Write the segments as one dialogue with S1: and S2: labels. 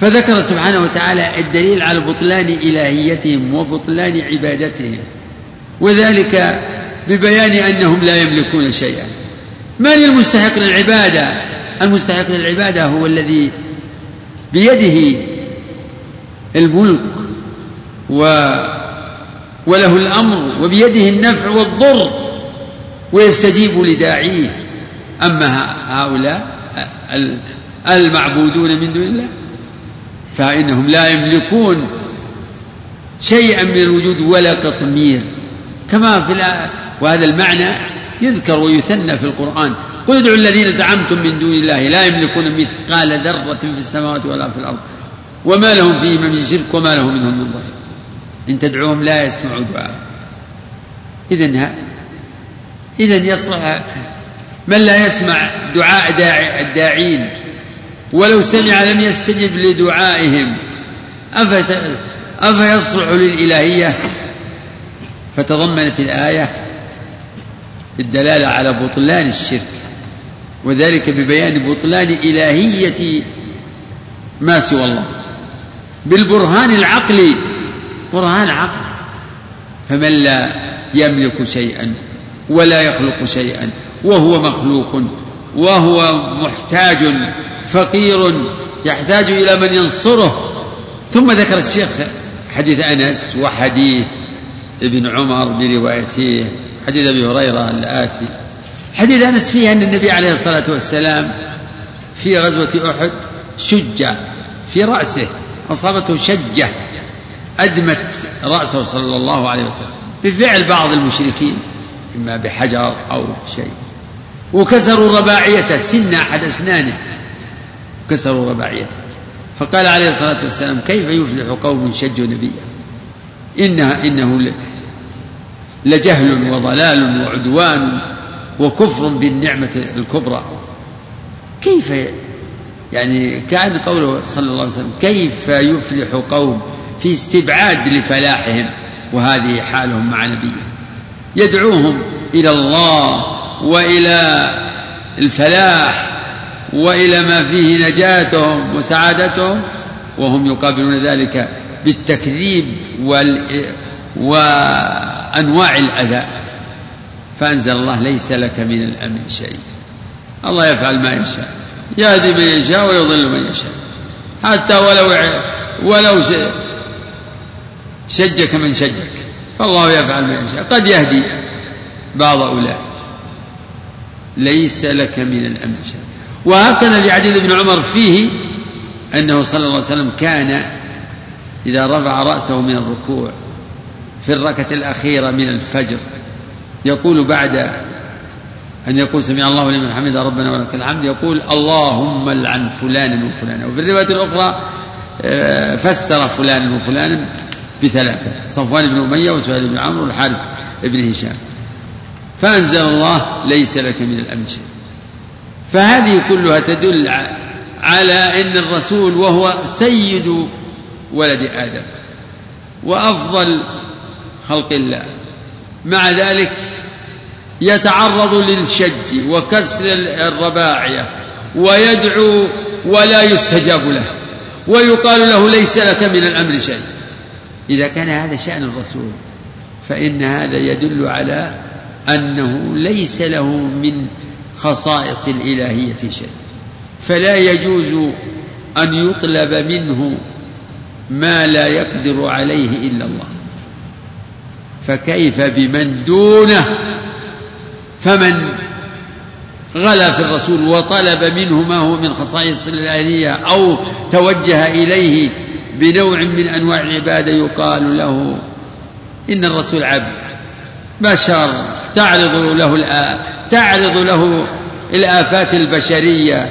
S1: فذكر سبحانه وتعالى الدليل على بطلان إلهيتهم وبطلان عبادتهم وذلك ببيان أنهم لا يملكون شيئا. من المستحق للعبادة؟ المستحق للعبادة هو الذي بيده الملك و وله الأمر وبيده النفع والضر ويستجيب لداعيه. أما هؤلاء المعبودون من دون الله؟ فإنهم لا يملكون شيئا من الوجود ولا قطمير كما في وهذا المعنى يذكر ويثنى في القرآن. قل ادعوا الذين زعمتم من دون الله لا يملكون مثقال ذرة في السماوات ولا في الأرض. وما لهم فيهما من شرك وما له منهم من ظهير إن تدعوهم لا يسمعوا دعاء إذا إذا يصلح من لا يسمع دعاء داعي الداعين. ولو سمع لم يستجب لدعائهم. أفيصلح للإلهية؟ فتضمنت الآية الدلالة على بطلان الشرك وذلك ببيان بطلان إلهية ما سوى الله. بالبرهان العقلي برهان عقل فمن لا يملك شيئا ولا يخلق شيئا وهو مخلوق وهو محتاج فقير يحتاج إلى من ينصره. ثم ذكر الشيخ حديث أنس وحديث ابن عمر بروايته حديث أبي هريرة الآتي. حديث أنس فيه أن النبي عليه الصلاة والسلام في غزوة أحد شج في رأسه أصابته شجة أدمت رأسه صلى الله عليه وسلم بفعل بعض المشركين إما بحجر أو شيء. وكسروا رباعيته سن أحد أسنانه. كسروا رباعيته. فقال عليه الصلاة والسلام كيف يفلح قوم شجوا نبيا؟ إنها إنه لجهل وضلال وعدوان وكفر بالنعمة الكبرى. كيف يعني كان قوله صلى الله عليه وسلم كيف يفلح قوم في استبعاد لفلاحهم وهذه حالهم مع نبيه يدعوهم إلى الله وإلى الفلاح وإلى ما فيه نجاتهم وسعادتهم وهم يقابلون ذلك بالتكذيب وال... وأنواع الأذى. فأنزل الله ليس لك من الامر شيء. الله يفعل ما يشاء يهدي من يشاء ويضل من يشاء. حتى ولو ولو شجك من شجك فالله يفعل ما يشاء. قد يهدي بعض أولئك. ليس لك من الأمر شيء. وهكذا حديث ابن عمر فيه أنه صلى الله عليه وسلم كان إذا رفع رأسه من الركوع في الركعة الأخيرة من الفجر يقول بعد أن يقول سمع الله لمن حمد ربنا ولك الحمد يقول اللهم لعن فلانا وفلانا وفي الرواية الأخرى آه، فسر فلانا وفلانا بثلاثة صفوان بن أمية وسهيل بن عمرو والحارث بن هشام. فأنزل الله ليس لك من الأمر شيء. فهذه كلها تدل على إن الرسول وهو سيد ولد آدم وأفضل خلق الله. مع ذلك يتعرض للشج وكسر الرباعية ويدعو ولا يستجاب له ويقال له ليس لك من الأمر شيء. إذا كان هذا شأن الرسول فإن هذا يدل على أنه ليس له من خصائص الإلهية شيء. فلا يجوز أن يطلب منه ما لا يقدر عليه إلا الله. فكيف بمن دونه؟ فمن غلا في الرسول وطلب منه ما هو من خصائص الإلهية أو توجه إليه بنوع من أنواع العبادة يقال له إن الرسول عبد. بشر. تعرض له تعرض له الآفات البشرية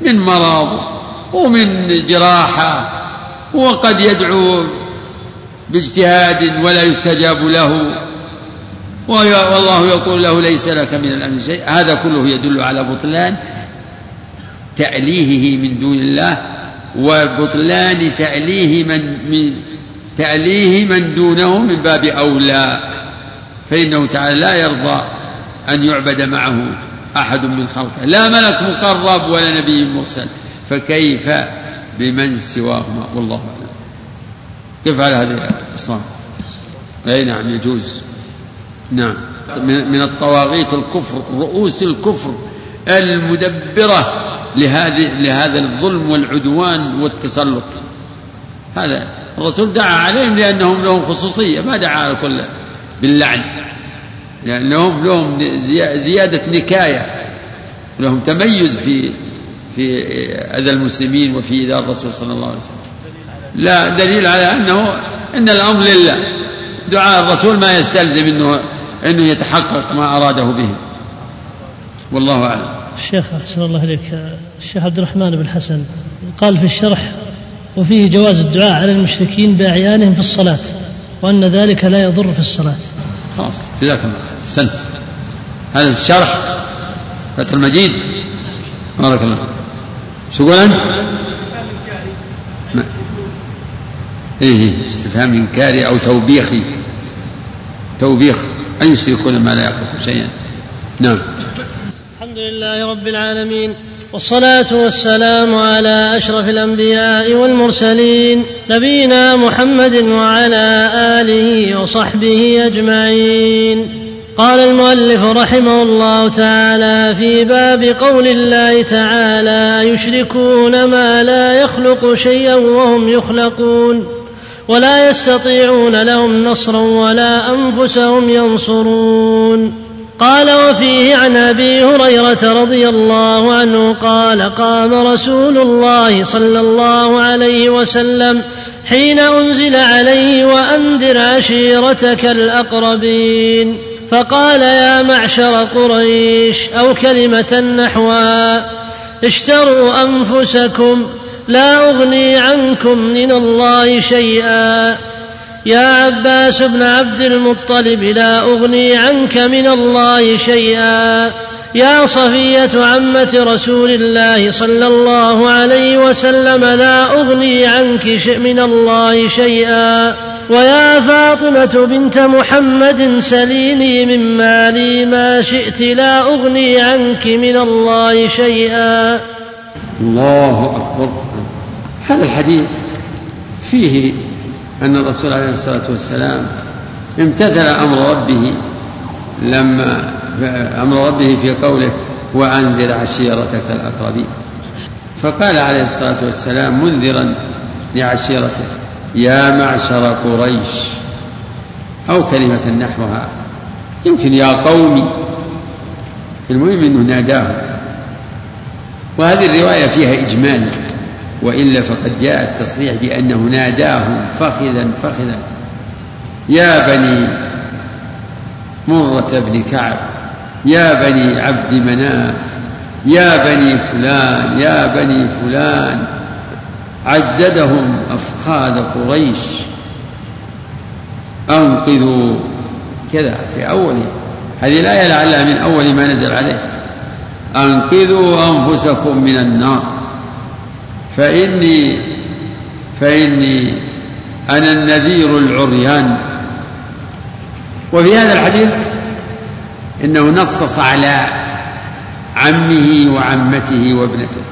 S1: من مرض ومن جراحة وقد يدعو باجتهاد ولا يستجاب له والله يقول له ليس لك من الأمر شيء. هذا كله يدل على بطلان تأليهه من دون الله وبطلان تأليه من, من تأليه من دونه من باب أولى. فإنه تعالى لا يرضى أن يعبد معه أحد من خلقه. لا ملك مقرب ولا نبي مرسل. فكيف بمن سواهما؟ والله أعلم. كيف على هذه الصلاة أي نعم يجوز. نعم. من الطواغيت الكفر رؤوس الكفر المدبرة لهذه لهذا الظلم والعدوان والتسلط. هذا الرسول دعا عليهم لأنهم لهم خصوصية ما دعا على الكل باللعن. لأنهم لهم زيادة نكاية. لهم تميز في في أذى المسلمين وفي إيذاء الرسول صلى الله عليه وسلم. لا دليل على أنه أن الأمر لله. دعاء الرسول ما يستلزم أنه أنه يتحقق ما أراده به. والله أعلم.
S2: الشيخ أحسن الله إليك. الشيخ عبد الرحمن بن حسن قال في الشرح وفيه جواز الدعاء على المشركين بأعيانهم في الصلاة وأن ذلك لا يضر في الصلاة.
S1: خلاص. جزاك الله أحسنت. هذا في الشرح فتح المجيد. بارك الله شو قول؟ ما. إيه, إيه. استفهام إنكاري أو توبيخي. توبيخ. أن يشركون ما لا يخلق شيئا. نعم.
S2: الحمد لله رب العالمين. والصلاة والسلام على أشرف الأنبياء والمرسلين نبينا محمد وعلى آله وصحبه أجمعين. قال المؤلف رحمه الله تعالى في باب قول الله تعالى يشركون ما لا يخلق شيئا وهم يخلقون. ولا يستطيعون لهم نصرا ولا أنفسهم ينصرون. قال وفيه عن أبي هريرة رضي الله عنه قال قام رسول الله صلى الله عليه وسلم حين أنزل عليه وانذر عشيرتك الأقربين. فقال يا معشر قريش أو كلمة نحوها اشتروا أنفسكم لا أغني عنكم من الله شيئا. يا عباس بن عبد المطلب لا أغني عنك من الله شيئا. يا صفية عمة رسول الله صلى الله عليه وسلم لا أغني عنك من الله شيئا. ويا فاطمة بنت محمد سليني من مالي ما شئت لا أغني عنك من الله شيئا.
S1: الله أكبر. هذا الحديث فيه أن الرسول عليه الصلاة والسلام امتثل أمر ربه لما أمر ربه في قوله وأنذر عشيرتك الأقربين فقال عليه الصلاة والسلام منذرا لعشيرته يا معشر قريش أو كلمة نحوها يمكن يا قومي المهم أنه ناداه. وهذه الرواية فيها إجمال وإلا فقد جاء التصريح بأنه ناداهم فخذا فخذا. يا بني مرة بن كعب يا بني عبد مناف يا بني فلان يا بني فلان. عددهم أفخاذ قريش. أنقذوا. كذا في أول هذه الآية لعلها من أول ما نزل عليه. أنقذوا أنفسكم من النار. فإني فإني أنا النذير العريان. وفي هذا الحديث إنه نصص على عمه وعمته وابنته.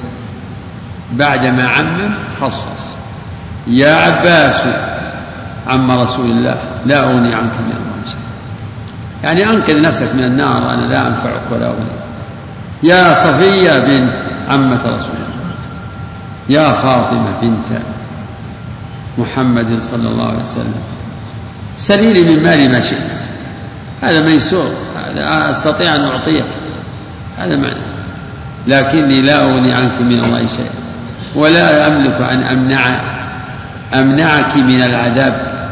S1: بعدما عمم خصص. يا عباس عم رسول الله لا أغني عنك من الله شيئا يعني أنقذ نفسك من النار أنا لا أنفعك ولا أغني. يا صفية بنت عمة رسول الله. يا فاطمة بنت محمد صلى الله عليه وسلم سليني من مالي ما شئت. هذا ميسور هذا أستطيع أن أعطيك. هذا معنى. لكني لا أغني عنك من الله شيئا ولا أملك أن أمنع أمنعك من العذاب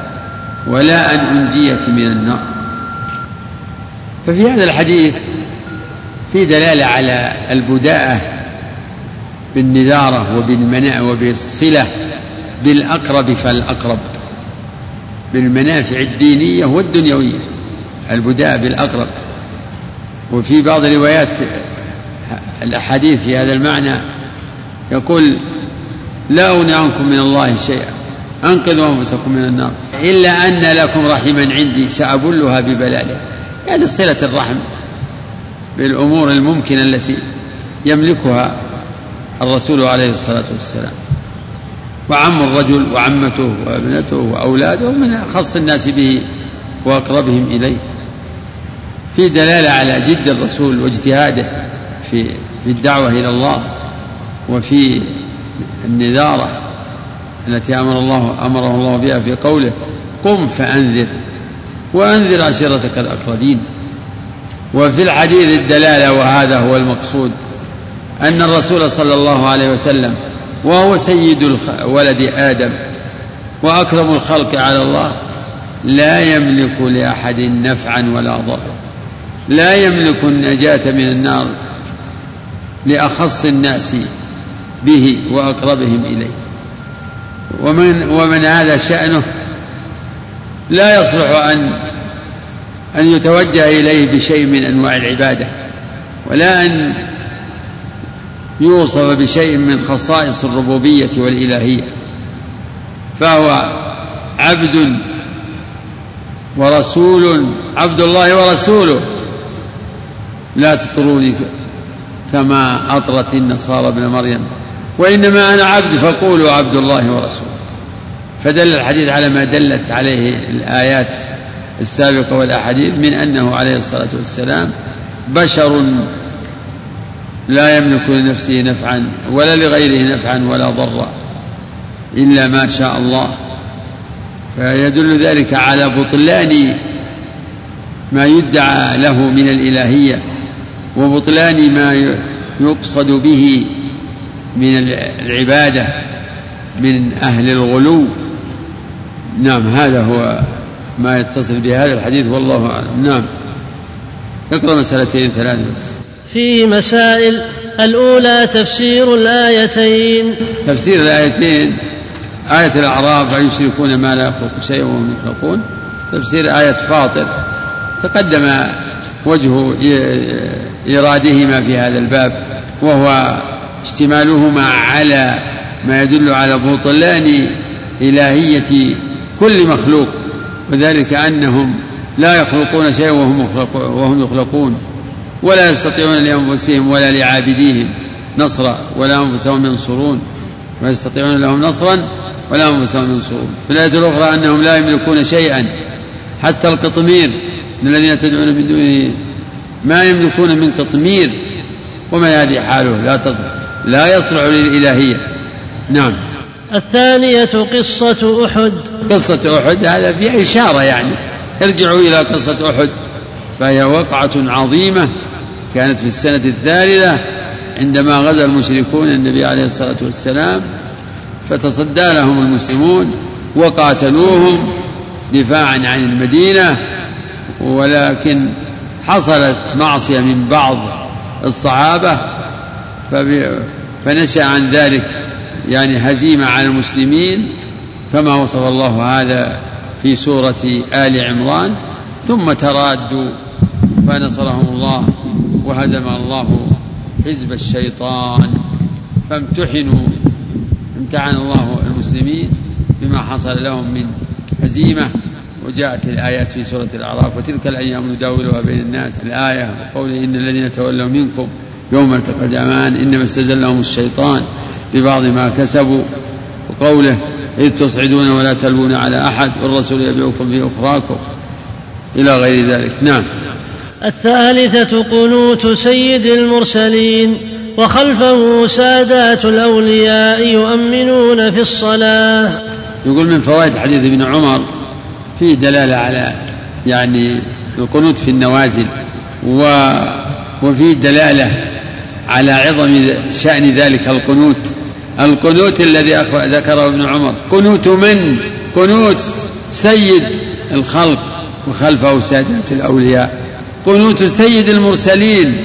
S1: ولا أن أنجيك من النار. ففي هذا الحديث في دلالة على البداءة بالنذارة وبالمناع وبالصلة بالأقرب فالأقرب. بالمنافع الدينية والدنيوية البداء بالأقرب. وفي بعض روايات الأحاديث في هذا المعنى يقول لا أغني عنكم من الله شيئا أنقذوا أنفسكم من النار إلا أن لكم رحما عندي سأبلها ببلاله. يعني صلة الرحم بالأمور الممكنة التي يملكها الرسول عليه الصلاة والسلام. وعم الرجل وعمته وابنته وأولاده من أخص الناس به وأقربهم إليه. في دلالة على جد الرسول واجتهاده في في الدعوة إلى الله وفي النذارة التي أمر الله أمره الله بها في قوله قم فأنذر وأنذر عشيرتك الأقربين. وفي الحديث الدلالة وهذا هو المقصود. أن الرسول صلى الله عليه وسلم وهو سيد ولد آدم وأكرم الخلق على الله لا يملك لأحد نفعا ولا ضرا. لا يملك النجاة من النار لأخص الناس به وأقربهم إليه. ومن ومن هذا شأنه لا يصلح أن أن يتوجه إليه بشيء من أنواع العبادة ولا أن يوصف بشيء من خصائص الربوبية والإلهية فهو عبد ورسول عبد الله ورسوله. لا تطروني كما أطرت النصارى ابن مريم وإنما أنا عبد فقولوا عبد الله ورسوله. فدل الحديث على ما دلت عليه الآيات السابقة والأحاديث من أنه عليه الصلاة والسلام بشر لا يملك لنفسه نفعا ولا لغيره نفعا ولا ضرا إلا ما شاء الله. فيدل ذلك على بطلان ما يدعى له من الإلهية وبطلان ما يقصد به من العبادة من أهل الغلو. نعم هذا هو ما يتصل بهذا الحديث والله أعلم. نعم. اقرأ مسألتين ثلاث بس.
S2: في مسائل الأولى تفسير الآيتين.
S1: تفسير الآيتين آية الأعراف أيشركون ما لا يخلق شيئا وهم يخلقون؟ تفسير آية فاطر. تقدم وجه إيرادهما في هذا الباب وهو اشتمالهما على ما يدل على بطلان إلهية كل مخلوق وذلك أنهم لا يخلقون شيئا وهم, وهم يخلقون. ولا يستطيعون لأنفسهم ولا لعابديهم نصرا ولا أنفسهم ينصرون. ولا يستطيعون لهم نصرا ولا أنفسهم ينصرون. في الآية الأخرى أنهم لا يملكون شيئا حتى القطمير من الذين تدعون من دونه ما يملكون من قطمير. وما هذه حاله؟ لا تصلح لا يصلح للإلهية. نعم.
S2: الثانية قصة أحد.
S1: قصة أحد هذا في إشارة يعني. ارجعوا إلى قصة أحد. فهي وقعة عظيمة كانت في السنة الثالثة عندما غزا المشركون النبي عليه الصلاة والسلام فتصدى لهم المسلمون وقاتلوهم دفاعا عن المدينة ولكن حصلت معصية من بعض الصحابة فنشأ عن ذلك يعني هزيمة على المسلمين كما وصف الله هذا في سورة آل عمران ثم ترادوا فنصرهم الله وهزم الله حزب الشيطان فامتحنوا امتحن الله المسلمين بما حصل لهم من هزيمة وجاءت الآيات في سورة الأعراف وتلك الأيام نداولها بين الناس الآية وقوله إن الذين تولوا منكم يوم التقى الجمعان إنما استزلهم الشيطان ببعض ما كسبوا وقوله إذ تصعدون ولا تلوون على أحد والرسول يبيعكم في أخراكم إلى غير ذلك نعم.
S2: الثالثة قنوت سيد المرسلين وخلفه سادات الأولياء يؤمنون في الصلاة.
S1: يقول من فوائد حديث ابن عمر فيه دلالة على يعني القنوت في النوازل و وفيه دلالة على عظم شأن ذلك القنوت. القنوت الذي ذكره ابن عمر. قنوت من؟ قنوت سيد الخلق وخلفه سادات الأولياء. قنوت سيد المرسلين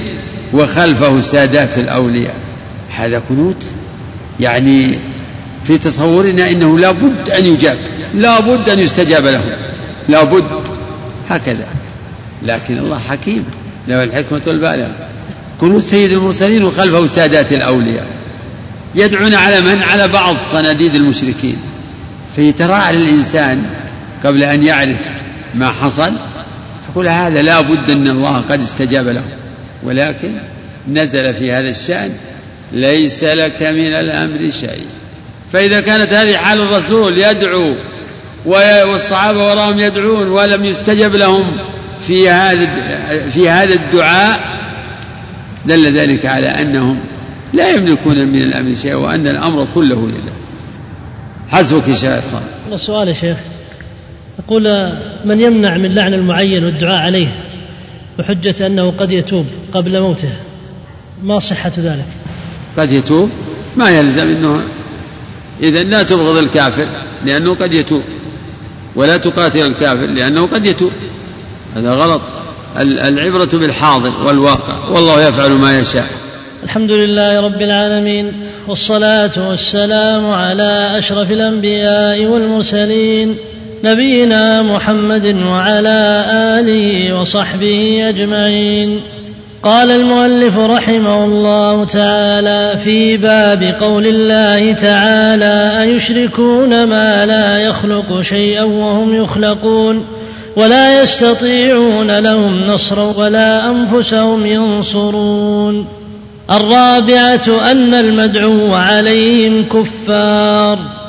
S1: وخلفه سادات الأولياء. هذا قنوت يعني في تصورنا إنه لا بد أن يجاب لا بد أن يستجاب له لا بد هكذا. لكن الله حكيم له الحكمة والبالغة. قنوت سيد المرسلين وخلفه سادات الأولياء. يدعون على من؟ على بعض صناديد المشركين. فيتراءى للإنسان قبل أن يعرف ما حصل يقول هذا لا بد أن الله قد استجاب له ولكن نزل في هذا الشأن ليس لك من الأمر شيء. فإذا كانت هذه حال الرسول يدعو والصحابة وراهم يدعون ولم يستجب لهم في هذا في هذا الدعاء دل ذلك على أنهم لا يملكون من الأمر شيئا وأن الأمر كله لله. حسبك يا شيخ
S2: السؤال يا شيخ يقول من يمنع من لعن المعين والدعاء عليه بحجة أنه قد يتوب قبل موته؟ ما صحة ذلك.
S1: قد يتوب؟ ما يلزم أنه إذا لا تبغض الكافر لأنه قد يتوب ولا تقاتل الكافر لأنه قد يتوب. هذا غلط. العبرة بالحاضر والواقع والله يفعل ما يشاء.
S2: الحمد لله رب العالمين والصلاة والسلام على أشرف الأنبياء والمرسلين. نبينا محمد وعلى آله وصحبه أجمعين. قال المؤلف رحمه الله تعالى في باب قول الله تعالى أيشركون ما لا يخلق شيئا وهم يخلقون ولا يستطيعون لهم نصرا ولا أنفسهم ينصرون. الرابعة أن المدعو عليهم كفار.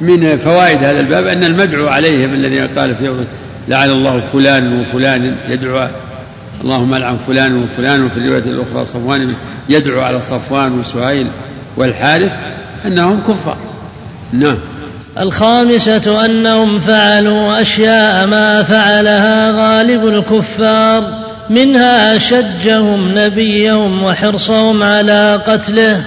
S1: من فوائد هذا الباب أن المدعو عليهم الذي قال في لعن الله فلان وفلان يدعو اللهم العن فلان وفلان وفي الرواية الأخرى صفوان يدعو على صفوان وسهيل والحارث أنهم كفار. نعم.
S2: الخامسة أنهم فعلوا أشياء ما فعلها غالب الكفار منها شجهم نبيهم وحرصهم على قتله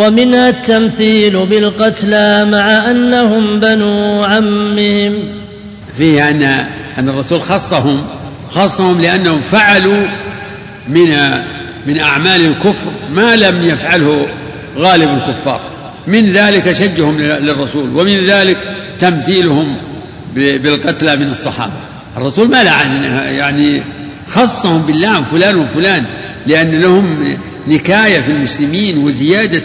S2: ومنها التمثيل بالقتلى مع أنهم بنو عمهم.
S1: فيه أن أن الرسول خصهم خصهم لأنهم فعلوا من من أعمال الكفر ما لم يفعله غالب الكفار. من ذلك شجهم للرسول ومن ذلك تمثيلهم بالقتلى من الصحابة. الرسول ما لعن يعني خصهم باللعن فلان وفلان لأن لهم نكاية في المسلمين وزيادة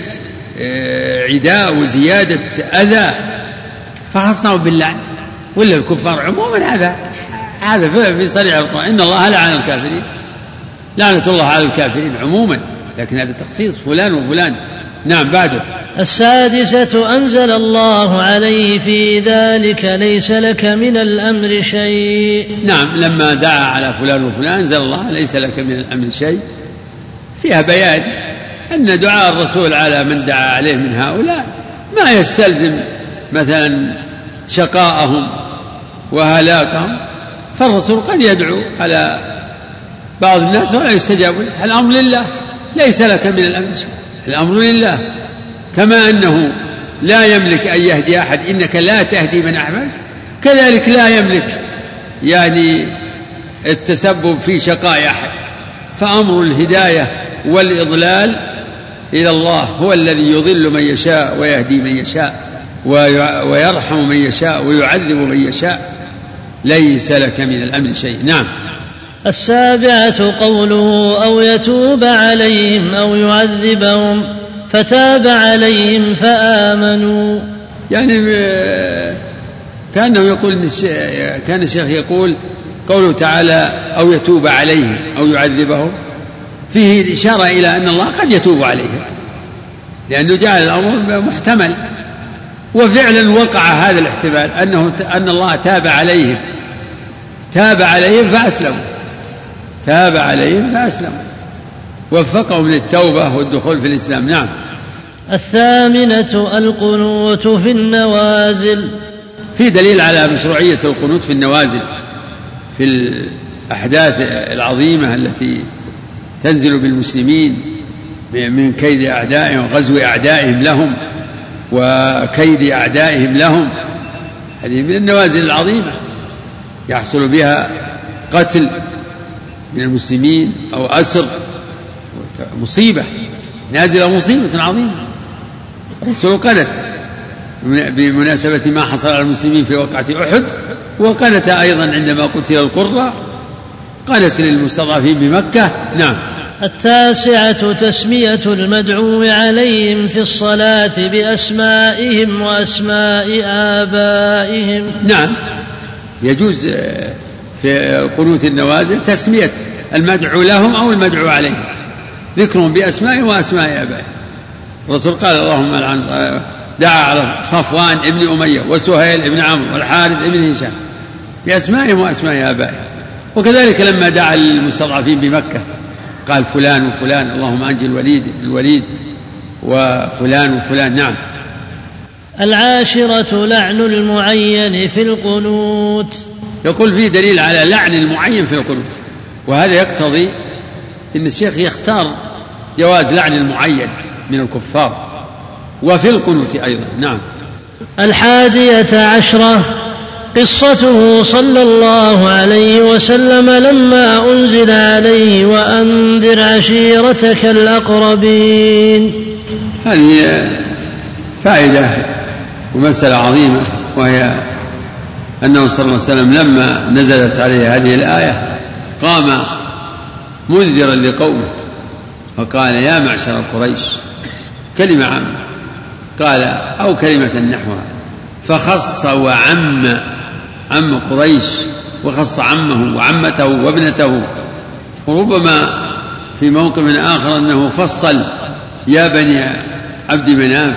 S1: عداء وزيادة أذى فخصهم باللعن. ولا الكفار عموما هذا هذا في صريح القرآن. إن الله لعن الكافرين. لعنة الله على الكافرين عموما. لكن هذا تخصيص فلان وفلان. نعم بعده.
S2: السادسة أنزل الله عليه في ذلك ليس لك من الأمر شيء.
S1: نعم لما دعا على فلان وفلان أنزل الله ليس لك من الأمر شيء. فيها بيان. أن دعاء الرسول على من دعا عليه من هؤلاء ما يستلزم مثلا شقاءهم وهلاكهم فالرسول قد يدعو على بعض الناس ولا يستجاب له. الأمر لله ليس لك من الأمر. شيء الأمر لله. كما أنه لا يملك أن يهدي أحد إنك لا تهدي من أحببت. كذلك لا يملك يعني التسبب في شقاء أحد. فأمر الهداية والإضلال إلى الله هو الذي يضل من يشاء ويهدي من يشاء ويرحم من يشاء ويعذب من يشاء. ليس لك من الأمر شيء. نعم.
S2: السابعة قوله أو يتوب عليهم أو يعذبهم فتاب عليهم فآمنوا.
S1: يعني آه، كأنه يقول كان الشيخ يقول قوله تعالى أو يتوب عليهم أو يعذبهم. فيه إشارة إلى أن الله قد يتوب عليهم لأنه جعل الأمر محتمل. وفعلا وقع هذا الاحتمال أنه أن الله تاب عليهم. تاب عليهم فأسلموا. تاب عليهم فأسلموا. وفقهم للتوبة والدخول في الإسلام. نعم.
S2: الثامنة القنوت في النوازل.
S1: في دليل على مشروعية القنوت في النوازل في الأحداث العظيمة التي تنزل بالمسلمين من كيد أعدائهم وغزو أعدائهم لهم وكيد أعدائهم لهم. هذه من النوازل العظيمة. يحصل بها قتل من المسلمين أو أسر. مصيبة. نازلة مصيبة عظيمة. الرسول قنت بمناسبة ما حصل على المسلمين في وقعة أحد وقنت أيضا عندما قتل القرة قالت للمستضعفين بمكة نعم.
S2: التاسعة تسمية المدعو عليهم في الصلاة بأسمائهم وأسماء آبائهم.
S1: نعم. يجوز آه، في قنوت النوازل تسمية المدعو لهم أو المدعو عليهم. ذكرهم بأسمائهم وأسماء آبائهم. الرسول قال اللهم العن آه، دعا على صفوان ابن أمية وسهيل ابن عمرو والحارث ابن هشام بأسمائهم وأسماء آبائهم. وكذلك لما دعا للمستضعفين بمكة قال فلان وفلان اللهم أنجي الوليد الوليد وفلان وفلان نعم.
S2: العاشرة لعن المعين في القنوت.
S1: يقول فيه دليل على لعن المعين في القنوت وهذا يقتضي أن الشيخ يختار جواز لعن المعين من الكفار وفي القنوت أيضا نعم.
S2: الحادية عشرة قصته صلى الله عليه وسلم لما أنزل عليه وأنذر عشيرتك الأقربين.
S1: هذه فائدة ومسألة عظيمة وهي أنه صلى الله عليه وسلم لما نزلت عليه هذه الآية قام منذرا لقومه فقال يا معشر قريش كلمة عامة قال أو كلمة نحوها فخص وعم عم قريش وخص عمه وعمته وابنته. وربما في موقف آخر أنه فصل يا بني عبد مناف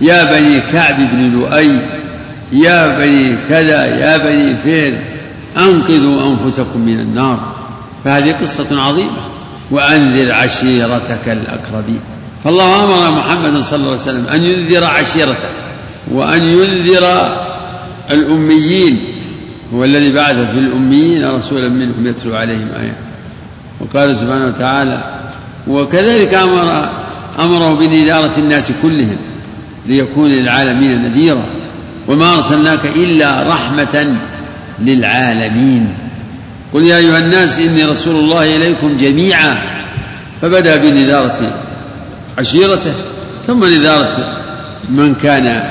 S1: يا بني كعب بن لؤي يا بني كذا يا بني فيل أنقذوا أنفسكم من النار. فهذه قصة عظيمة. وأنذر عشيرتك الأقربين. فالله أمر محمدا صلى الله عليه وسلم أن ينذر عشيرته وأن ينذر الأميين هو الذي بعث في الأميين رسولا منهم يتلو عليهم آيات. وقال سبحانه وتعالى وكذلك أمر أمره بنذارة الناس كلهم ليكون للعالمين نذيرا وما أرسلناك إلا رحمة للعالمين. قل يا أيها الناس إني رسول الله إليكم جميعا. فبدأ بنذارة عشيرته ثم نذارة من كان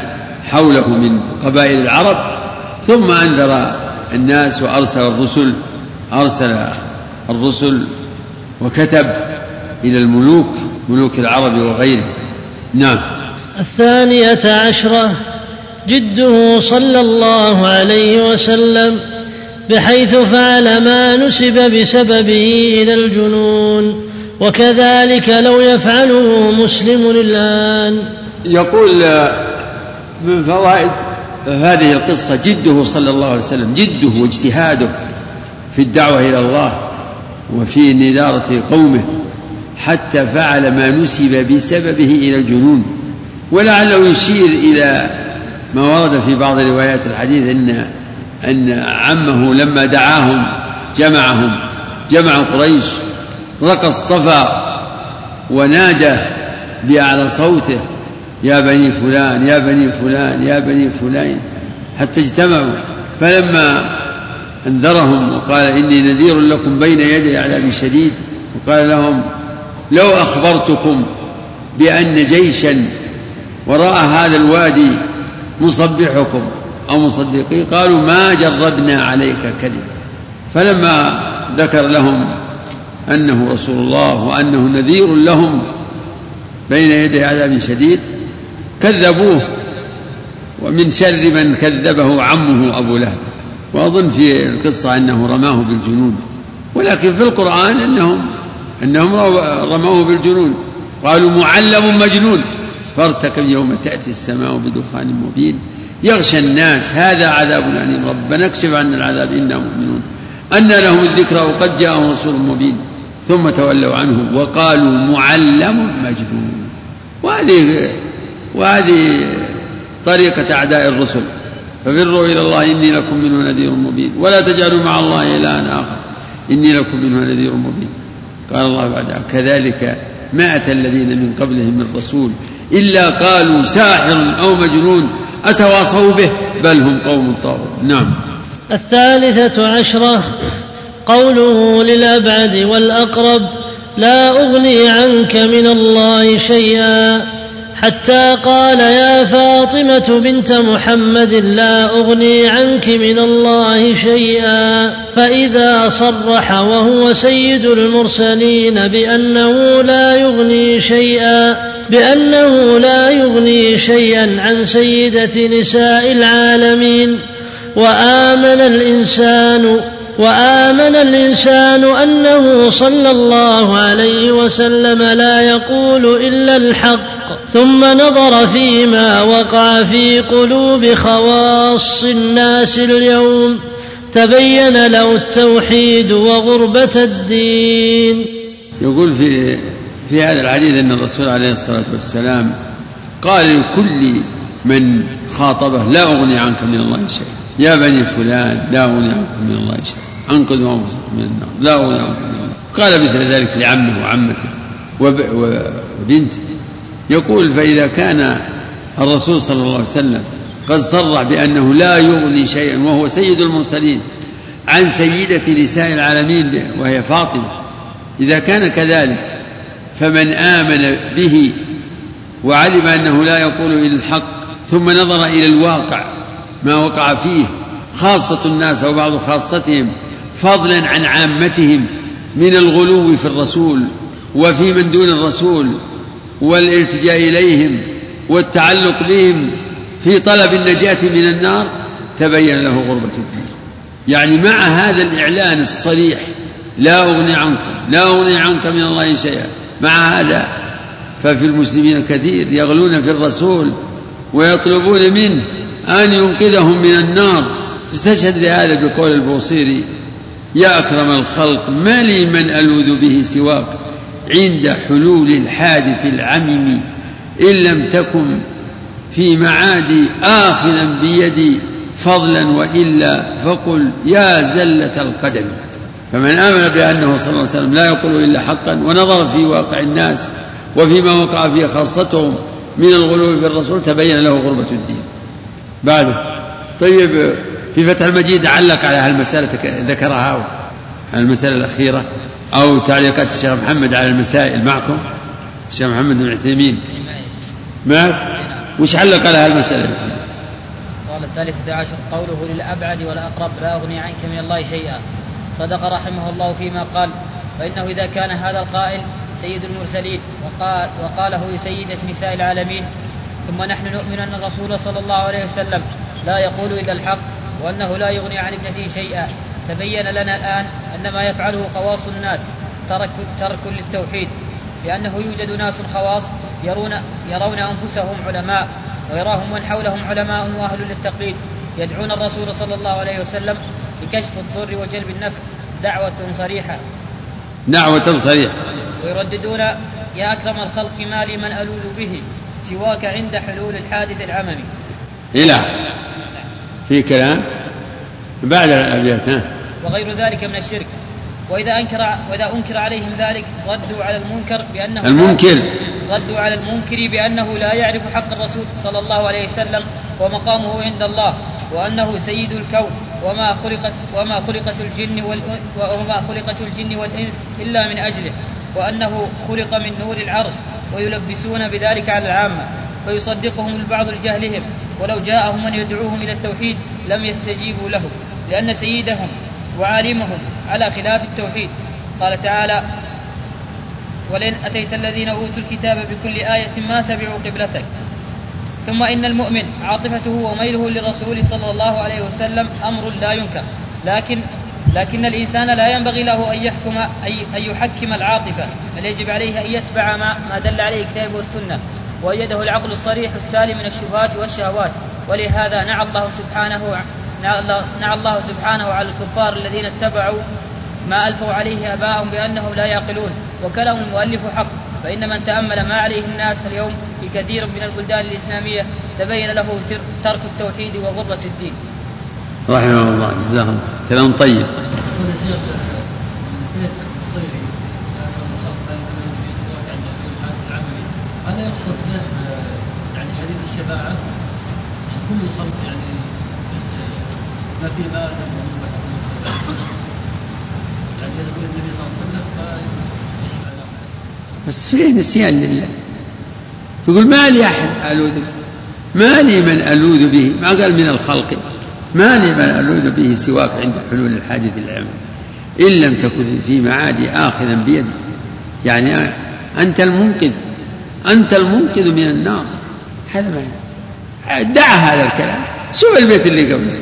S1: حوله من قبائل العرب ثم أنذر الناس وأرسل الرسل أرسل الرسل وكتب إلى الملوك ملوك العرب وغيرهم. نعم.
S2: الثانية عشرة جده صلى الله عليه وسلم بحيث فعل ما نسب بسببه إلى الجنون وكذلك لو يفعله مسلم الآن.
S1: يقول من فوائد هذه القصة جده صلى الله عليه وسلم جده واجتهاده في الدعوة إلى الله وفي نذارة قومه حتى فعل ما نسب بسببه إلى الجنون. ولعله يشير إلى ما ورد في بعض روايات الحديث أن أن عمه لما دعاهم جمعهم جمع قريش رقى الصفا ونادى بأعلى صوته يا بني فلان يا بني فلان يا بني فلان حتى اجتمعوا. فلما أنذرهم وقال إني نذير لكم بين يدي عذاب شديد وقال لهم لو أخبرتكم بأن جيشا وراء هذا الوادي مصبحكم أو مصدقين قالوا ما جربنا عليك كذب. فلما ذكر لهم أنه رسول الله وأنه نذير لهم بين يدي عذاب شديد كذبوه. ومن شر من كذبه عمه أبو لهب. وأظن في القصة أنه رماه بالجنون. ولكن في القرآن أنهم أنهم رموه بالجنون. قالوا معلم مجنون. فارتكب يوم تأتي السماء بدخان مبين. يغشى الناس. هذا عذاب أليم. ربنا اكشف عنا العذاب إنا مؤمنون. أن لهم الذكرى وقد جاءهم رسول مبين. ثم تولوا عنه وقالوا معلم مجنون. وهذه وهذه طريقة أعداء الرسل. ففروا إلى الله إني لكم منه نذير مبين. ولا تجعلوا مع الله إلها آخر. إني لكم منه نذير مبين. قال الله بعدها كذلك ما أتى الذين من قبلهم من رسول إلا قالوا ساحر أو مجنون أتواصوا به؟ بل هم قوم طاغون نعم.
S2: الثالثة عشرة قوله للأبعد والأقرب لا أغني عنك من الله شيئا. حتى قال يا فاطمة بنت محمد لا أغني عنك من الله شيئا. فإذا صرح وهو سيد المرسلين بأنه لا يغني شيئا بأنه لا يغني شيئا عن سيدة نساء العالمين. وآمن الإنسان وآمن الإنسان أنه صلى الله عليه وسلم لا يقول إلا الحق ثم نظر فيما وقع في قلوب خواص الناس اليوم تبين له التوحيد وغربة الدين.
S1: يقول في في هذا الحديث أن الرسول عليه الصلاة والسلام قال لكل من خاطبه لا أغني عنك من الله شيئا. يا بني فلان لا أغني عنكم من الله شيئا. انقذوا انفسكم من النار. لا أغني عنكم من الله قال مثل ذلك لعمه وعمته وبنته. يقول فإذا كان الرسول صلى الله عليه وسلم قد صرح بأنه لا يغني شيئا وهو سيد المرسلين عن سيدة نساء العالمين وهي فاطمة. إذا كان كذلك فمن آمن به وعلم أنه لا يقول إلا الحق ثم نظر إلى الواقع ما وقع فيه خاصة الناس أو بعض خاصتهم فضلا عن عامتهم من الغلو في الرسول وفي من دون الرسول والالتجاء إليهم والتعلق بهم في طلب النجاة من النار تبين له غربة الدين. يعني مع هذا الإعلان الصريح لا أغني عنكم لا أغني عنك من الله شيئا مع هذا ففي المسلمين كثير يغلون في الرسول ويطلبون منه أن ينقذهم من النار. استشهد لهذا بقول البوصيري يا أكرم الخلق ما لي من ألوذ به سواك عند حلول الحادث العمم إن لم تكن في معادي آخذا بيدي فضلا وإلا فقل يا زلة القدم. فمن آمن بأنه صلى الله عليه وسلم لا يقول إلا حقا ونظر في واقع الناس وفيما وقع فيه خاصتهم من الغلو في الرسول تبين له غربة الدين. بعده. طيب في فتح المجيد علق على هالمسألة ذكرها المسألة الأخيرة أو تعليقات الشيخ محمد على المسائل معكم؟ الشيخ محمد بن عثيمين. ما وش علق على هالمسألة
S3: قال الثالثة عشر قوله للأبعد والأقرب لا أغني عنك من الله شيئا. صدق رحمه الله فيما قال. فإنه إذا كان هذا القائل سيد المرسلين وقال وقاله لسيدة نساء العالمين ثم نحن نؤمن أن الرسول صلى الله عليه وسلم لا يقول إلا الحق وأنه لا يغني عن ابنته شيئا. تبين لنا الآن أن ما يفعله خواص الناس ترك ترك للتوحيد لأنه يوجد ناس خواص يرون يرون أنفسهم علماء ويراهم من حولهم علماء وأهل للتقليد يدعون الرسول صلى الله عليه وسلم بكشف الضر وجلب النفع دعوة صريحة.
S1: دعوة صريحة
S3: ويرددون يا أكرم الخلق ما لي من ألول به سواك عند حلول الحادث العممي.
S1: إلى. في كلام؟ بعد الأبيات ها.
S3: وغير ذلك من الشرك. وإذا أنكر وإذا أنكر عليهم ذلك ردوا على المنكر بأنه
S1: المنكر.
S3: ردوا على المنكر بأنه لا يعرف حق الرسول صلى الله عليه وسلم ومقامه عند الله وأنه سيد الكون. وما خلقت وما خلقت الجن وما خلقت الجن والإنس إلا من أجله وأنه خلق من نور العرش ويلبسون بذلك على العامة فيصدقهم البعض لجهلهم ولو جاءهم من يدعوهم إلى التوحيد لم يستجيبوا له لأن سيدهم وعالمهم على خلاف التوحيد. قال تعالى ولئن أتيت الذين أوتوا الكتاب بكل آية ما تبعوا قبلتك ثم إن المؤمن عاطفته وميله للرسول صلى الله عليه وسلم أمر لا ينكر. لكن لكن الإنسان لا ينبغي له أن يحكم أن يحكم العاطفة بل يجب عليه أن يتبع ما, ما دل عليه الكتاب والسنة وأيده العقل الصريح السالم من الشبهات والشهوات. ولهذا نعى الله سبحانه نعى الله سبحانه على الكفار الذين اتبعوا ما ألفوا عليه آباءهم بأنهم لا يعقلون. وكلام المؤلف حق فإن من تأمل ما عليه الناس اليوم كثير من البلدان الإسلامية تبين له ترك التوحيد وغرة الدين.
S1: رحمه الله. جزاه الله كلام طيب.
S4: هذا يقصد به يعني حديث الشفاعة. كل الخلق يعني ما في ما آدم يعني يقول النبي صلى الله عليه وسلم فيشفع له
S1: بس فيه نسيان لله. يقول ما لي أحد ألوذ به. ما لي من ألوذ به. ما قال من الخلق. ما لي من ألوذ به سواك عند حلول الحادث العام إن لم تكن في معادي آخذا بيدي. يعني أنت المنقذ. أنت المنقذ من النار. هذا ما دع هذا الكلام. شوف البيت اللي قبله.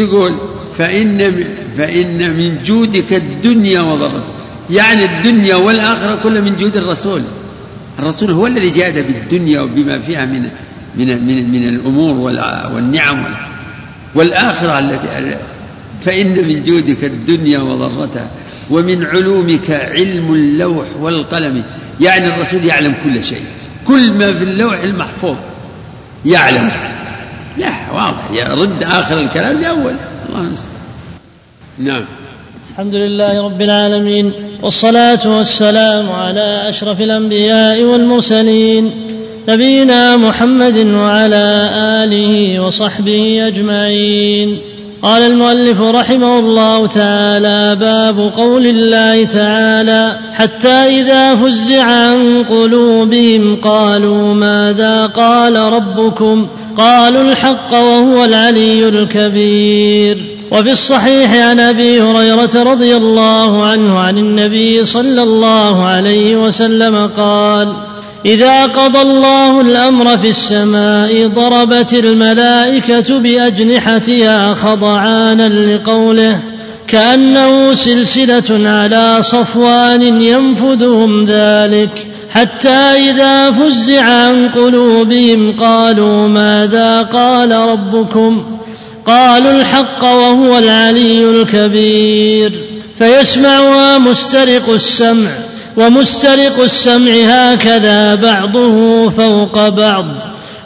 S1: يقول فإن فإن من جودك الدنيا وضرتها يعني الدنيا والآخرة كلها من جود الرسول. الرسول هو الذي جاد بالدنيا وبما فيها من من من, من الأمور والنعم والآخرة التي فإن من جودك الدنيا وضرتها ومن علومك علم اللوح والقلم. يعني الرسول يعلم كل شيء. كل ما في اللوح المحفوظ يعلم. لا واضح. يرد آخر الكلام لأول الله المستعان. نعم.
S2: الحمد لله رب العالمين والصلاة والسلام على أشرف الأنبياء والمرسلين نبينا محمد وعلى آله وصحبه أجمعين. قال المؤلف رحمه الله تعالى باب قول الله تعالى حتى إذا فزع عن قلوبهم قالوا ماذا قال ربكم؟ قالوا الحق وهو العلي الكبير. وفي الصحيح عن أبي هريرة رضي الله عنه عن النبي صلى الله عليه وسلم قال إذا قضى الله الأمر في السماء ضربت الملائكة باجنحتها خضعانا لقوله كأنه سلسلة على صفوان ينفذهم ذلك حتى إذا فزع عن قلوبهم قالوا ماذا قال ربكم؟ قالوا الحق وهو العلي الكبير. فيسمعها مسترق السمع ومسترق السمع هكذا بعضه فوق بعض.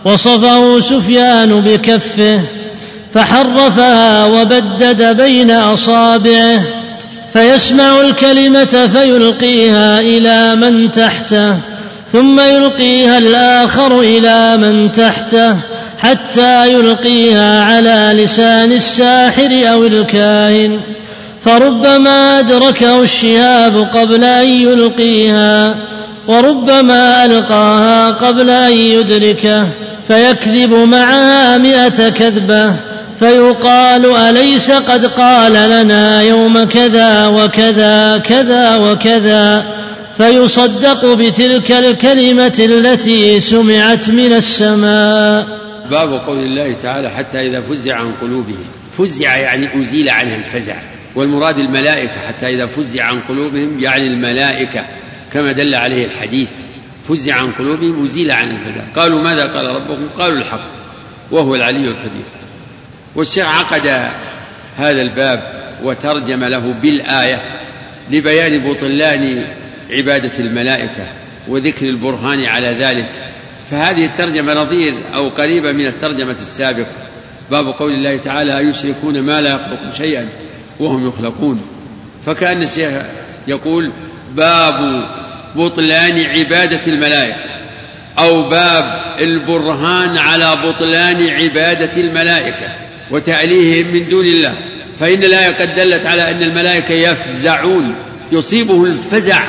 S2: وصفه سفيان بكفه فحرفها وبدد بين أصابعه. فيسمع الكلمة فيلقيها إلى من تحته ثم يلقيها الآخر إلى من تحته. حتى يلقيها على لسان الساحر أو الكاهن. فربما أدركه الشهاب قبل أن يلقيها وربما ألقاها قبل أن يدركه. فيكذب معها مائه كذبة فيقال أليس قد قال لنا يوم كذا وكذا كذا وكذا؟ فيصدق بتلك الكلمة التي سمعت من السماء.
S1: باب قول الله تعالى حتى إذا فزع عن قلوبهم. فزع يعني أزيل عنها الفزع. والمراد الملائكة حتى إذا فزع عن قلوبهم يعني الملائكة كما دل عليه الحديث. فزع عن قلوبهم أزيل عن الفزع. قالوا ماذا قال ربكم؟ قالوا الحق وهو العلي الكبير. والشيخ عقد هذا الباب وترجم له بالآية لبيان بطلان عبادة الملائكة وذكر البرهان على ذلك. فهذه الترجمة نظير أو قريبة من الترجمة السابقة. باب قول الله تعالى أيشركون ما لا يخلق شيئا وهم يخلقون. فكأن الشيخ يقول باب بطلان عبادة الملائكة أو باب البرهان على بطلان عبادة الملائكة وتعليهم من دون الله. فإن الآية قد دلت على أن الملائكة يفزعون يصيبه الفزع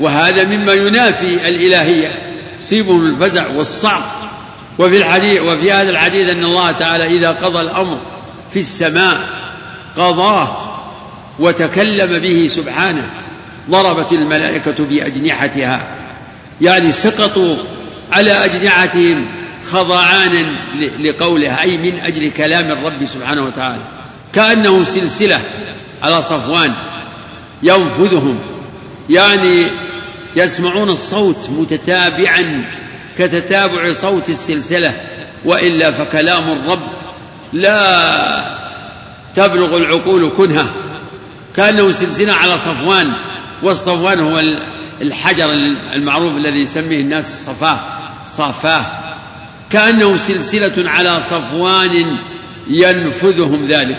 S1: وهذا مما ينافي الإلهية. يصيبهم الفزع والصعق. وفي الحديث وفي هذا الحديث أن الله تعالى إذا قضى الأمر في السماء قضاه وتكلم به سبحانه ضربت الملائكة بأجنحتها. يعني سقطوا على أجنحتهم خضعانا لقوله أي من أجل كلام الرب سبحانه وتعالى. كأنه سلسلة على صفوان ينفذهم. يعني يسمعون الصوت متتابعا كتتابع صوت السلسلة وإلا فكلام الرب لا تبلغ العقول كنهة كأنه سلسلة على صفوان والصفوان هو الحجر المعروف الذي يسميه الناس صفاه صافاه كأنه سلسلة على صفوان ينفذهم ذلك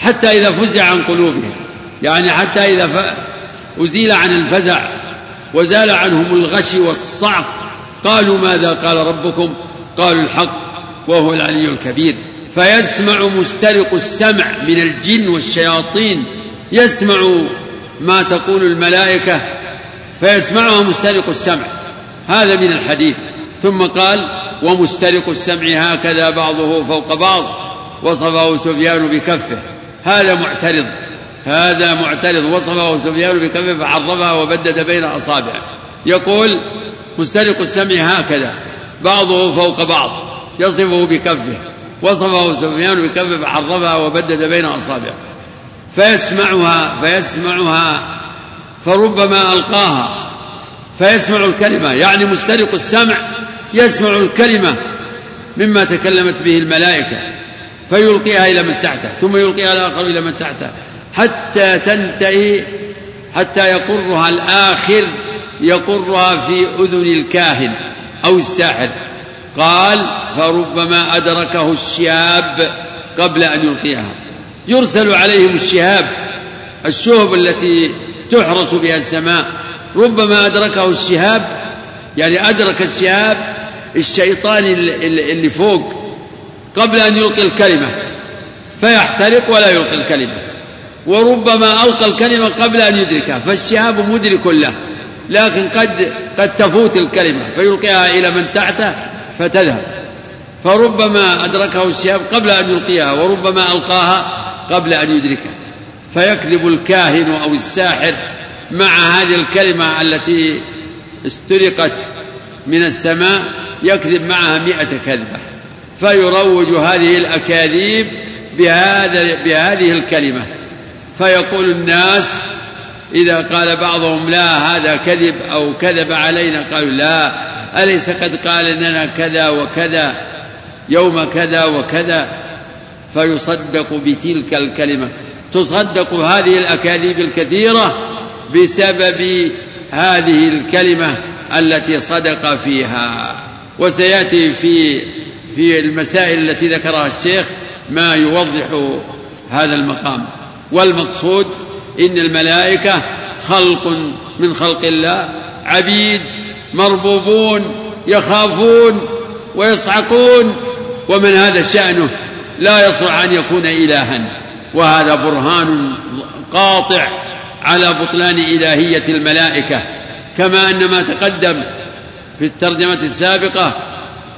S1: حتى إذا فزع عن قلوبهم يعني حتى إذا أزيل عن الفزع وزال عنهم الغش والصعق. قالوا ماذا قال ربكم؟ قالوا الحق وهو العلي الكبير. فيسمع مسترق السمع من الجن والشياطين. يسمع ما تقول الملائكة فيسمعها مسترق السمع. هذا من الحديث. ثم قال ومسترق السمع هكذا بعضه فوق بعض وصفه سفيان بكفه. هذا معترض. هذا معترض وصفه سفيان بكفه فعرفها وبدد بين أصابعه. يقول مسترق السمع هكذا بعضه فوق بعض يصفه بكفه وصفه سفيان بكف فحرفها وبدد بين أصابعه. فيسمعها فيسمعها فربما ألقاها. فيسمع الكلمة يعني مسترق السمع يسمع الكلمة مما تكلمت به الملائكة فيلقيها إلى من تحته ثم يلقيها الآخر إلى من تحته. حتى تنتهي حتى يقرها الآخر يقرها في أذن الكاهن أو الساحر. قال فربما أدركه الشهاب قبل أن يلقيها. يرسل عليهم الشهاب الشهب التي تحرس بها السماء. ربما أدركه الشهاب يعني أدرك الشهاب الشيطان اللي فوق قبل أن يلقي الكلمة. فيحترق ولا يلقي الكلمة. وربما ألقى الكلمة قبل أن يدركها فالشهاب مدرك له لكن قد قد تفوت الكلمة فيلقيها إلى من تحته فتذهب. فربما أدركه الشهاب قبل أن يلقيها وربما ألقاها قبل أن يدركها فيكذب الكاهن أو الساحر مع هذه الكلمة التي استرقت من السماء يكذب معها مئة كذبة فيروج هذه الأكاذيب بهذا بهذه الكلمة. فيقول الناس إذا قال بعضهم لا هذا كذب أو كذب علينا قالوا لا أليس قد قال لنا كذا وكذا يوم كذا وكذا فيصدق بتلك الكلمة تصدق هذه الأكاذيب الكثيرة بسبب هذه الكلمة التي صدق فيها وسيأتي في في المسائل التي ذكرها الشيخ ما يوضح هذا المقام والمقصود إن الملائكة خلق من خلق الله عبيد مربوبون يخافون ويصعقون. ومن هذا شأنه لا يصلح أن يكون إلها. وهذا برهان قاطع على بطلان إلهية الملائكة. كما أن ما تقدم في الترجمة السابقة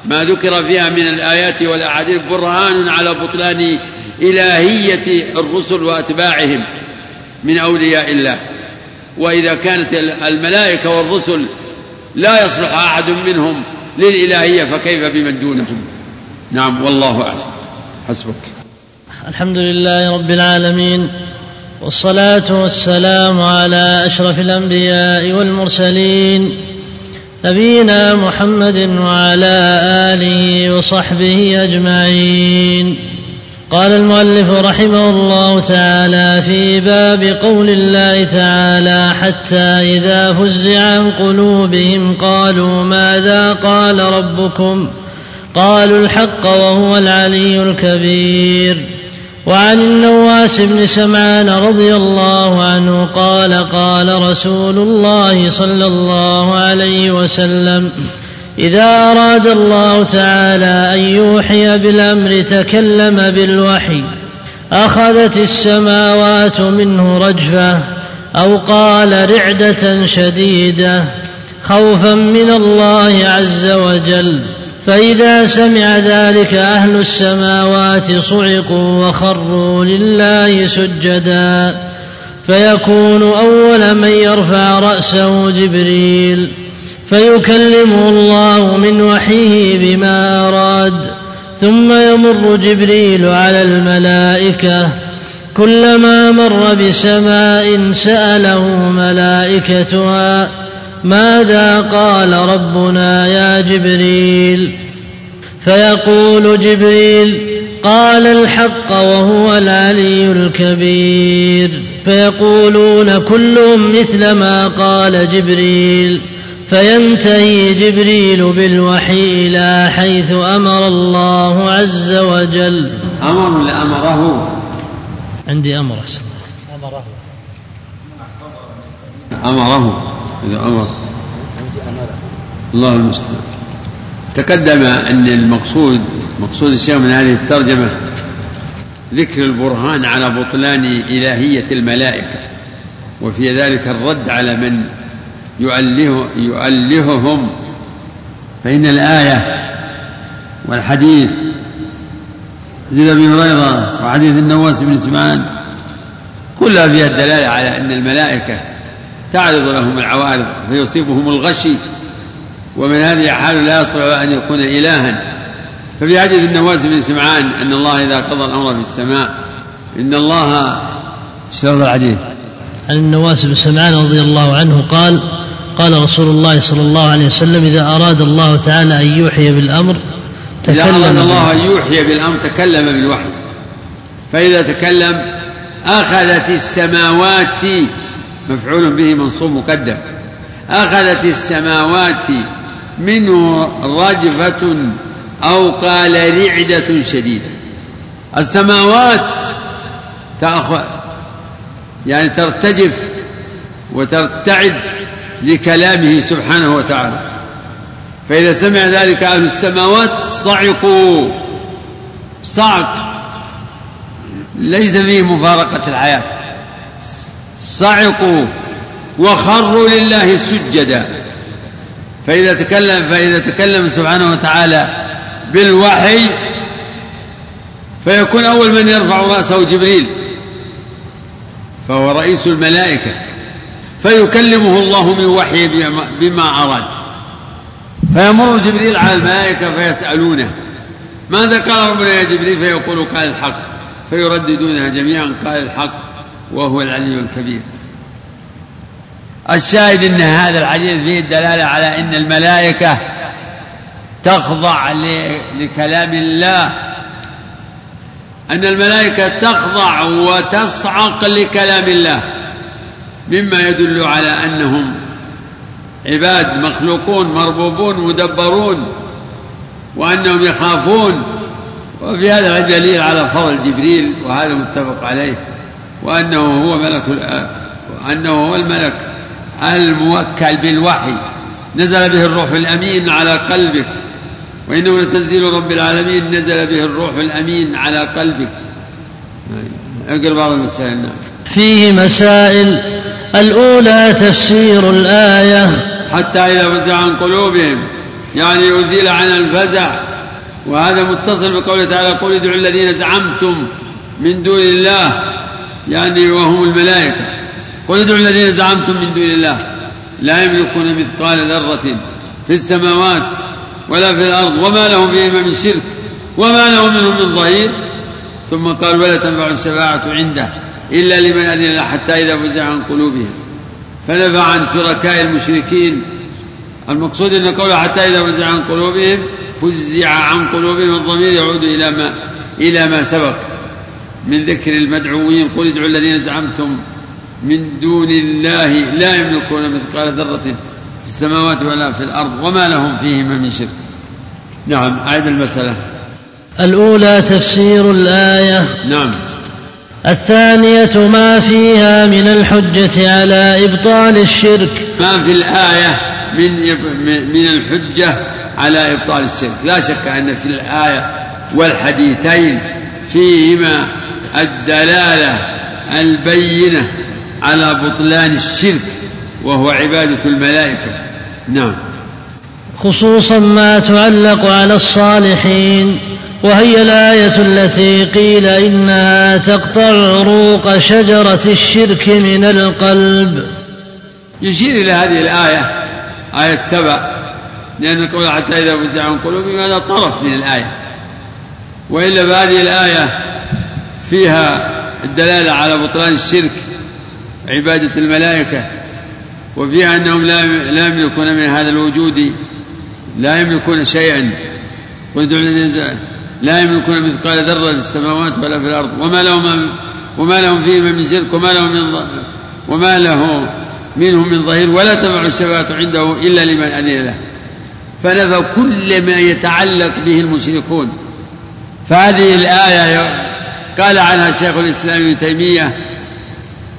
S1: ما ذكر فيها من الآيات والأحاديث برهان على بطلان إلهية الرسل وأتباعهم من أولياء الله. وإذا كانت الملائكة والرسل لا يصلح أحد منهم للإلهية فكيف بمن دونهم؟ نعم والله أعلم. حسبك.
S2: الحمد لله رب العالمين والصلاة والسلام على أشرف الأنبياء والمرسلين نبينا محمد وعلى آله وصحبه أجمعين. قال المؤلف رحمه الله تعالى في باب قول الله تعالى حتى إذا فزع عن قلوبهم قالوا ماذا قال ربكم؟ قالوا الحق وهو العلي الكبير. وعن النواس بن سمعان رضي الله عنه قال قال رسول الله صلى الله عليه وسلم إذا أراد الله تعالى أن يوحي بالأمر تكلم بالوحي أخذت السماوات منه رجفة أو قال رعدة شديدة خوفا من الله عز وجل. فإذا سمع ذلك أهل السماوات صعقوا وخروا لله سجدا. فيكون أول من يرفع رأسه جبريل فيكلمه الله من وحيه بما أراد ثم يمر جبريل على الملائكة. كلما مر بسماء سأله ملائكتها ماذا قال ربنا يا جبريل؟ فيقول جبريل قال الحق وهو العلي الكبير. فيقولون كلهم مثل ما قال جبريل. فينتهي جبريل بالوحي إلى حيث أمر الله عز وجل.
S1: أمر لأمره.
S2: عندي أمر أحسن.
S1: أمره. أمره إذا أمر. الله المستعان. تقدم أن المقصود مقصود الشيخ من هذه الترجمة ذكر البرهان على بطلان إلهية الملائكة وفي ذلك الرد على من يؤله يؤلههم. فإن الآية والحديث حديث أبي هريرة وحديث النواس بن سمعان كلها فيها الدلالة على أن الملائكة تعرض لهم العوارض فيصيبهم الغشي. ومن هذه الحال لا يصلح أن يكون إلها. ففي حديث النواس بن سمعان أن الله إذا قضى الأمر في السماء إن الله شلون الحديث
S2: عن النواس بن سمعان رضي الله عنه قال قال رسول الله صلى الله عليه وسلم إذا أراد الله تعالى أن يوحي بالأمر
S1: إذا أراد
S2: تكلم
S1: الله أن. يوحي بالأمر تكلم بالوحي. فإذا تكلم أخذت السماوات مفعول به منصوب مقدم. أخذت السماوات منه رجفة أو قال رعدة شديدة. السماوات تأخذ يعني ترتجف وترتعد لكلامه سبحانه وتعالى. فإذا سمع ذلك أهل السماوات صعقوا. صعق. ليس فيه مفارقة الحياة. صعقوا وخروا لله سجدا. فإذا تكلم فإذا تكلم سبحانه وتعالى بالوحي فيكون أول من يرفع رأسه جبريل فهو رئيس الملائكة فيكلمه الله من وحي بما- بما أراد. فيمر جبريل على الملائكة فيسألونه ماذا قال ربنا يا جبريل؟ فيقول قال الحق. فيرددونها جميعا قال الحق وهو العلي الكبير. الشاهد إن هذا الحديث فيه الدلاله على إن الملائكة تخضع لكلام الله. إن الملائكة تخضع وتصعق لكلام الله. مما يدل على أنهم عباد مخلوقون مربوبون مدبرون وأنهم يخافون. وفي هذا دليل على فضل جبريل وهذا متفق عليه. وأنه هو ملك وأنه هو الملك. الموكل بالوحي. نزل به الروح الأمين على قلبك. وإنه لتنزيل رب العالمين نزل به الروح الأمين على قلبك. أقرأ بعض المسائل. نعم.
S2: فيه مسائل. الأولى تفسير الآية.
S1: حتى إذا فزع عن قلوبهم. يعني أزيل عن الفزع. وهذا متصل بقوله تعالى قل ادعوا الذين زعمتم من دون الله. يعني وهم الملائكة. قل ادعوا الذين زعمتم من دون الله لا يملكون مثقال ذرة في السماوات ولا في الأرض وما لهم فيهما من شرك وما له منهم من ظهير. ثم قال ولا تنفع الشفاعة عنده إلا لمن أذن له حتى إذا فزع عن قلوبهم. فنفى عن شركاء المشركين. المقصود إن قوله حتى إذا فزع عن قلوبهم فزع عن قلوبهم الضمير يعود إلى ما إلى ما سبق. من ذكر المدعوين قل ادعوا الذين زعمتم من دون الله لا يملكون مثقال ذرة في السماوات ولا في الأرض وما لهم فيهما من شرك. نعم أعد المسألة.
S2: الأولى تفسير الآية.
S1: نعم.
S2: الثانية ما فيها من الحجة على إبطال الشرك.
S1: ما في الآية من من الحجة على إبطال الشرك. لا شك أن في الآية والحديثين فيهما الدلالة البينة على بطلان الشرك وهو عبادة الملائكة. نعم.
S2: خصوصا ما تعلق على الصالحين وهي الآية التي قيل إنها تقطع عروق شجرة الشرك من القلب.
S1: يشير إلى هذه الآية آية سبع لأن قول حتى إذا فزع عن قلوبهم هذا طرف من الآية. وإلا فهذه الآية فيها الدلالة على بطلان الشرك عبادة الملائكة وفيها أنهم لا لا يملكون من هذا الوجود لا يملكون شيئا. لا يملكون مثقال ذرة في السماوات ولا في الأرض. وما لهم وما لهم فيهما من شرك وما لهم من وما له منهم من ظهير ولا تنفع الشفاعة عنده إلا لمن أذن له. فنفى كل ما يتعلق به المشركون. فهذه الآية قال عنها شيخ الإسلام ابن تيمية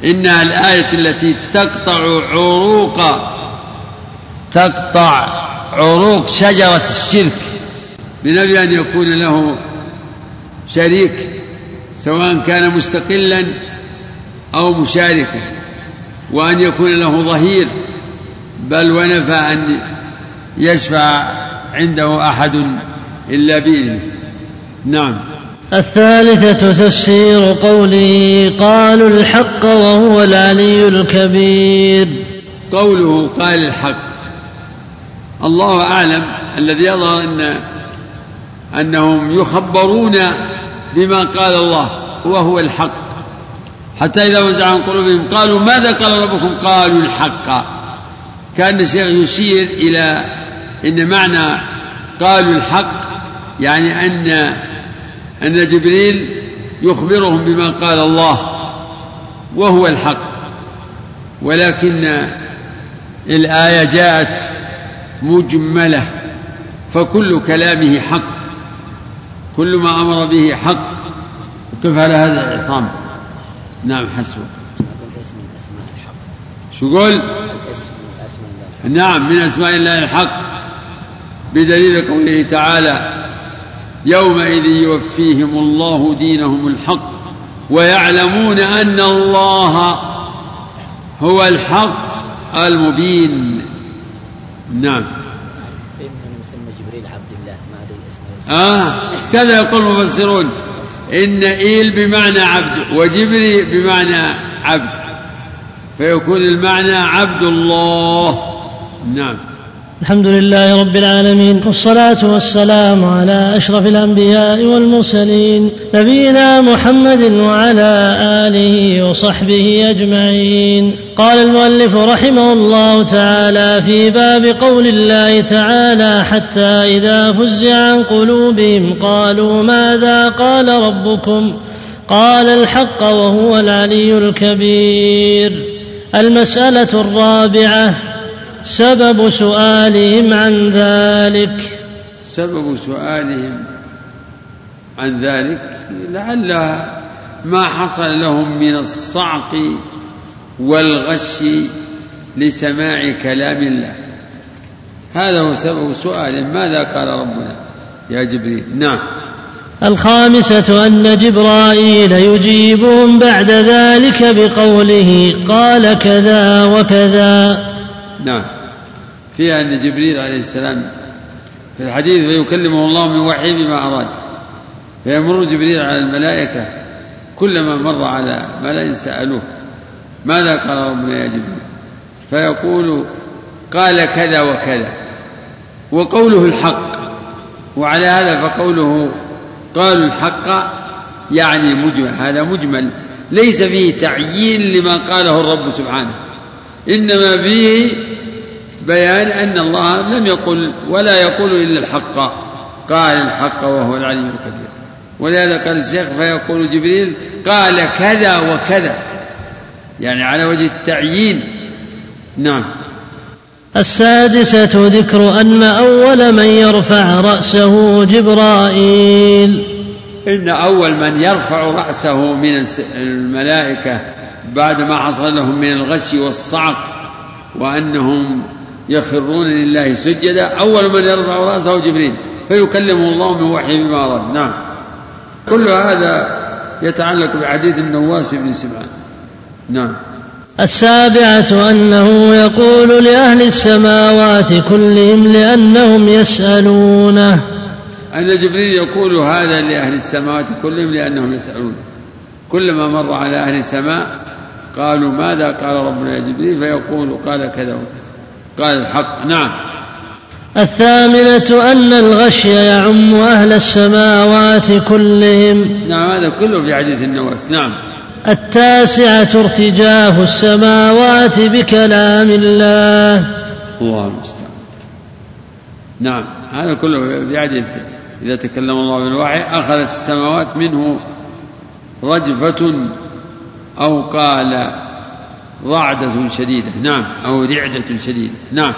S1: إنها الآية التي تقطع عروق تقطع عروق شجرة الشرك. بنبي أن يكون له شريك سواء كان مستقلا أو مشاركا وأن يكون له ظهير. بل ونفى أن يشفع عنده أحد إلا بإذنه. نعم.
S2: الثالثة تفسير قوله قالوا الحق وهو العلي الكبير.
S1: قوله قال الحق. الله أعلم الذي يظهر أن أنهم يخبرون بما قال الله وهو الحق. حتى إذا وزع عن قلوبهم قالوا ماذا قال ربكم؟ قالوا الحق. كأن الشيخ يشير إلى أن معنى قالوا الحق يعني أن أن جبريل يخبرهم بما قال الله وهو الحق. ولكن الآية جاءت مجملة فكل كلامه حق كل ما أمر به حق. وكيف على هذا العصام؟ نعم حسبك. شو قول؟
S5: الاسم من اسماء الله
S1: نعم من أسماء الله الحق بدليل قوله تعالى يومئذ يوفيهم الله دينهم الحق ويعلمون أن الله هو الحق المبين. نعم. آه كذا يقول المفسرون. إن إيل بمعنى عبد وجبري بمعنى عبد فيكون المعنى عبد الله. نعم.
S2: الحمد لله رب العالمين والصلاة والسلام على أشرف الأنبياء والمرسلين نبينا محمد وعلى آله وصحبه أجمعين. قال المؤلف رحمه الله تعالى في باب قول الله تعالى حتى إذا فزع عن قلوبهم قالوا ماذا قال ربكم؟ قال الحق وهو العلي الكبير. المسألة الرابعة سبب سؤالهم عن ذلك.
S1: سبب سؤالهم عن ذلك لعل ما حصل لهم من الصعق والغش لسماع كلام الله. هذا هو سبب سؤالهم. ماذا قال ربنا يا جبريل؟ نعم.
S2: الخامسة أن جبرائيل يجيبهم بعد ذلك بقوله قال كذا وكذا.
S1: نعم. فيها أن جبريل عليه السلام في الحديث فيكلمه الله من وحي بما أراد. فيمر جبريل على الملائكة كلما مر على ملأ سألوه ماذا قال ربنا يا جبريل؟ فيقول قال كذا وكذا وقوله الحق. وعلى هذا فقوله قالوا الحق يعني مجمل هذا مجمل ليس فيه تعيين لما قاله الرب سبحانه إنما فيه بيان أن الله لم يقل ولا يقول إلا الحق. قال الحق وهو العلي الكبير. ولهذا قال الشيخ فيقول جبريل قال كذا وكذا. يعني على وجه التعيين. نعم.
S2: السادسة ذكر أن أول من يرفع رأسه جبرائيل.
S1: إن أول من يرفع رأسه من الملائكة بعد ما حصل لهم من الغش والصعق وأنهم يخرون لله سجدا. أول من يرفع رأسه جبريل. فيكلمه الله من وحي بما أراد. نعم. كل هذا يتعلق بحديث النواس بن سمعان. نعم.
S2: السابعة أنه يقول لأهل السماوات كلهم لأنهم يسألونه.
S1: أن جبريل يقول هذا لأهل السماوات كلهم لأنهم يسألون كلما مر على أهل السماء قالوا ماذا قال ربنا يا جبريل؟ فيقول قال كذا قال الحق. نعم.
S2: الثامنة أن الغشي يعم أهل السماوات كلهم.
S1: نعم هذا كله في حديث النواس. نعم.
S2: التاسعة ارتجاف السماوات بكلام الله.
S1: الله المستعان. نعم هذا كله في حديث. إذا تكلم الله بالوحي أخذت السماوات منه رجفة أو قال رعدة شديدة. نعم. أو رعدة شديدة. نعم.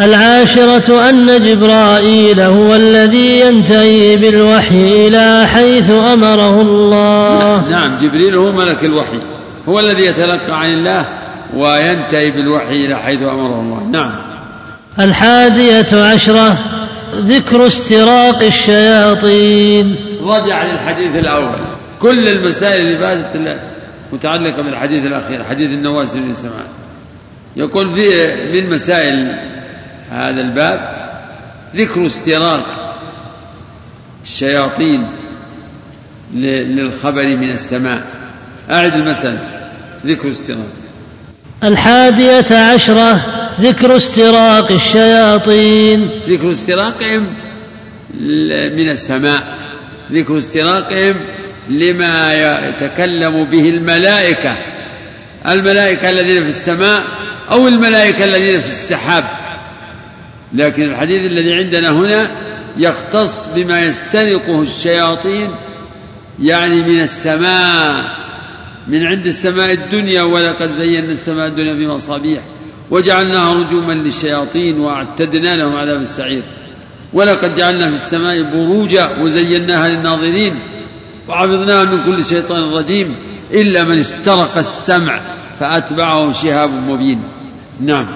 S2: العاشرة أن جبرائيل هو الذي ينتهي بالوحي إلى حيث أمره الله.
S1: نعم. جبريل هو ملك الوحي. هو الذي يتلقى عن الله وينتهي بالوحي إلى حيث أمره الله. نعم.
S2: الحادية عشرة ذكر استراق الشياطين.
S1: رجع للحديث الأول. كل المسائل اللي فاتت متعلقة بالحديث الأخير حديث النواس بن سمعان. يقول في من مسائل هذا الباب ذكر استراق الشياطين للخبر من السماء. أعد المسألة. ذكر استراق.
S2: الحادية عشرة ذكر استراق الشياطين.
S1: ذكر استراقهم من السماء. ذكر استراقهم لما يتكلم به الملائكة. الملائكة الذين في السماء أو الملائكة الذين في السحاب. لكن الحديث الذي عندنا هنا يختص بما يسترقه الشياطين يعني من السماء من عند السماء الدنيا ولقد زينا السماء الدنيا بمصابيح وجعلناها رجوما للشياطين واعتدنا لهم عذاب السعير. ولقد جعلنا في السماء بروجا وزيناها للناظرين. وحفظناها من كل شيطان رجيم إلا من استرق السمع فأتبعه شهاب مبين. نعم.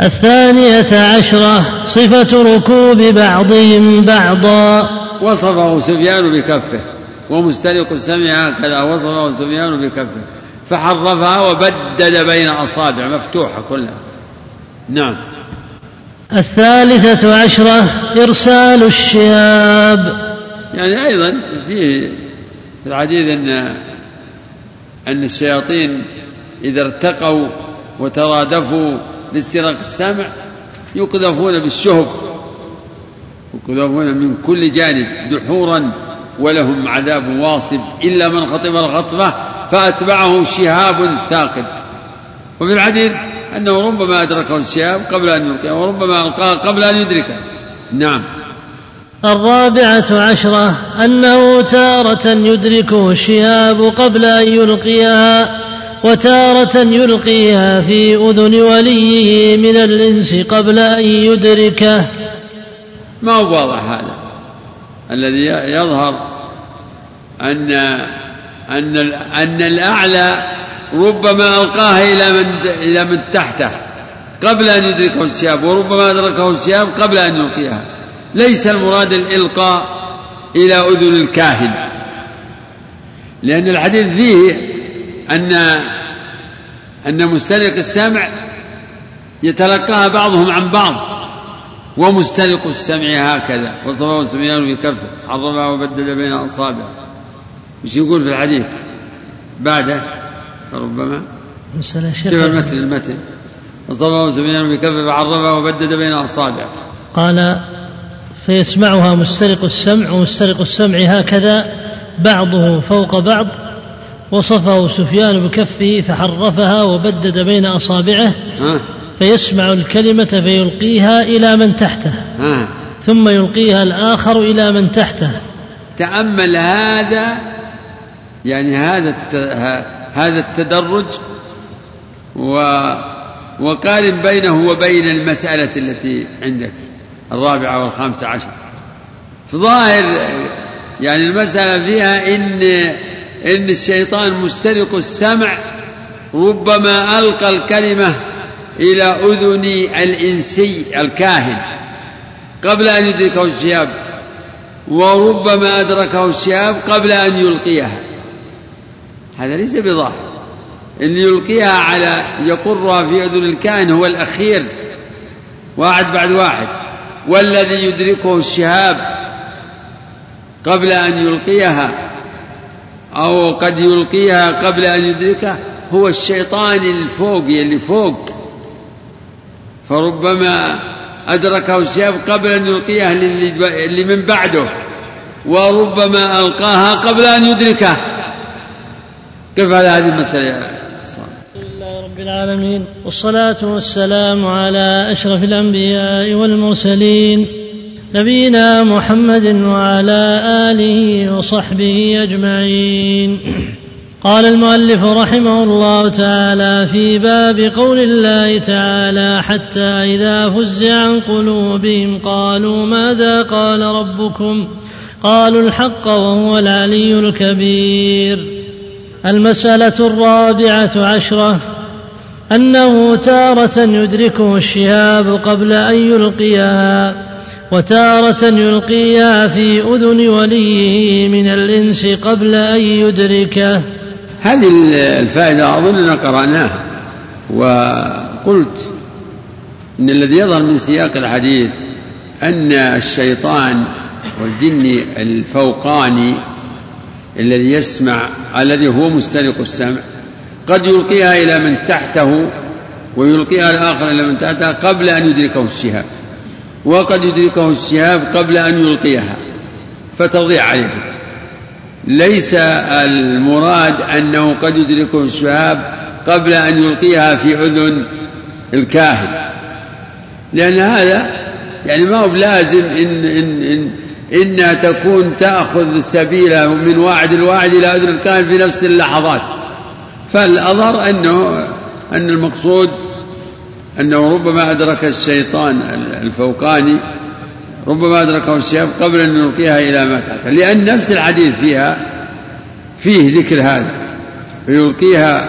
S2: الثانية عشرة صفة ركوب بعضهم بعضا.
S1: وصفه سفيان بكفه ومستلق السمع هكذا وصفه سفيان بكفه. فحرفها وبدد بين أصابع مفتوحة كلها. نعم.
S2: الثالثة عشرة إرسال الشهاب.
S1: يعني أيضا فيه في الحديث أن أن الشياطين إذا ارتقوا وترادفوا لاستراق السمع يقذفون بالشهب يقذفون من كل جانب دحورا ولهم عذاب واصب إلا من خطب الخطبة فأتبعه شهاب ثاقب. وفي الحديث أنه ربما أدركه الشهاب قبل أن يلقيه وربما ألقاه قبل أن يدركه. نعم.
S2: الرابعة عشرة أنه تارة يدركه الشهاب قبل أن يلقيها وتارة يلقيها في أذن وليه من الإنس قبل أن يدركه.
S1: ما هو واضح هذا؟ الذي يظهر أن أن أن الأعلى ربما ألقاها إلى من إلى من تحته قبل أن يدركه الشهاب وربما أدركه الشهاب قبل أن يلقيها. ليس المراد الإلقاء إلى أذن الكاهن. لأن الحديث فيه أن أن مستلق السمع يتلقاها بعضهم عن بعض ومستلق السمع هكذا. وصفه سفيان بكفه عظمها وبدد بين أصابعه. وش يقول في الحديث؟ بعده فربما شوف المتن المتن. وصفه سفيان بكفه فعرفها وبدد بين أصابعه.
S2: قال فيسمعها مسترق السمع ومسترق السمع هكذا بعضه فوق بعض وصفه سفيان بكفه فحرفها وبدد بين أصابعه فيسمع الكلمة فيلقيها إلى من تحته ثم يلقيها الآخر إلى من تحته.
S1: تأمل هذا يعني هذا هذا التدرج و وقارن بينه وبين المسألة التي عندك. الرابعة والخامسة عشر. ظاهر يعني المسألة فيها إن إن الشيطان مسترق السمع ربما ألقى الكلمة إلى أذن الإنسي الكاهن قبل أن يدركه الشهاب وربما أدركه الشهاب قبل أن يلقيها. هذا ليس بظاهر. إن يلقيها على يقرها في أذن الكاهن هو الأخير واحد بعد واحد. والذي يدركه الشهاب قبل أن يلقيها أو قد يلقيها قبل أن يدركها هو الشيطان الفوقي اللي فوق. فربما أدركه الشهاب قبل أن يلقيها اللي من بعده وربما ألقاها قبل أن يدركه. كيف على هذه المسألة؟
S2: رب العالمين والصلاة والسلام على أشرف الأنبياء والمرسلين نبينا محمد وعلى آله وصحبه أجمعين. قال المؤلف رحمه الله تعالى في باب قول الله تعالى حتى إذا فزع عن قلوبهم قالوا ماذا قال ربكم؟ قالوا الحق وهو العلي الكبير. المسألة الرابعة عشرة أنه تارة يدركه الشهاب قبل أن يلقيها وتارة يلقيها في أذن وليه من الإنس قبل أن يدركه.
S1: هذه الفائدة أظننا قرأناها وقلت إن الذي يظهر من سياق الحديث أن الشيطان والجن الفوقاني الذي يسمع الذي هو مسترق السمع قد يلقيها إلى من تحته ويلقيها الآخر إلى من تحته قبل أن يدركه الشهاب. وقد يدركه الشهاب قبل أن يلقيها. فتضيع عليه. ليس المراد أنه قد يدركه الشهاب قبل أن يلقيها في أذن الكاهن. لأن هذا يعني ما هو بلازم إن, إن, إن إنها تكون تأخذ سبيله من واعد الواعد إلى أذن الكاهن في نفس اللحظات. فالأظهر أنه أن المقصود أنه ربما أدرك الشيطان الفوقاني ربما أدركه الشياب قبل أن يلقيها إلى ما تحته لأن نفس الحديث فيها فيه ذكر هذا. فيلقيها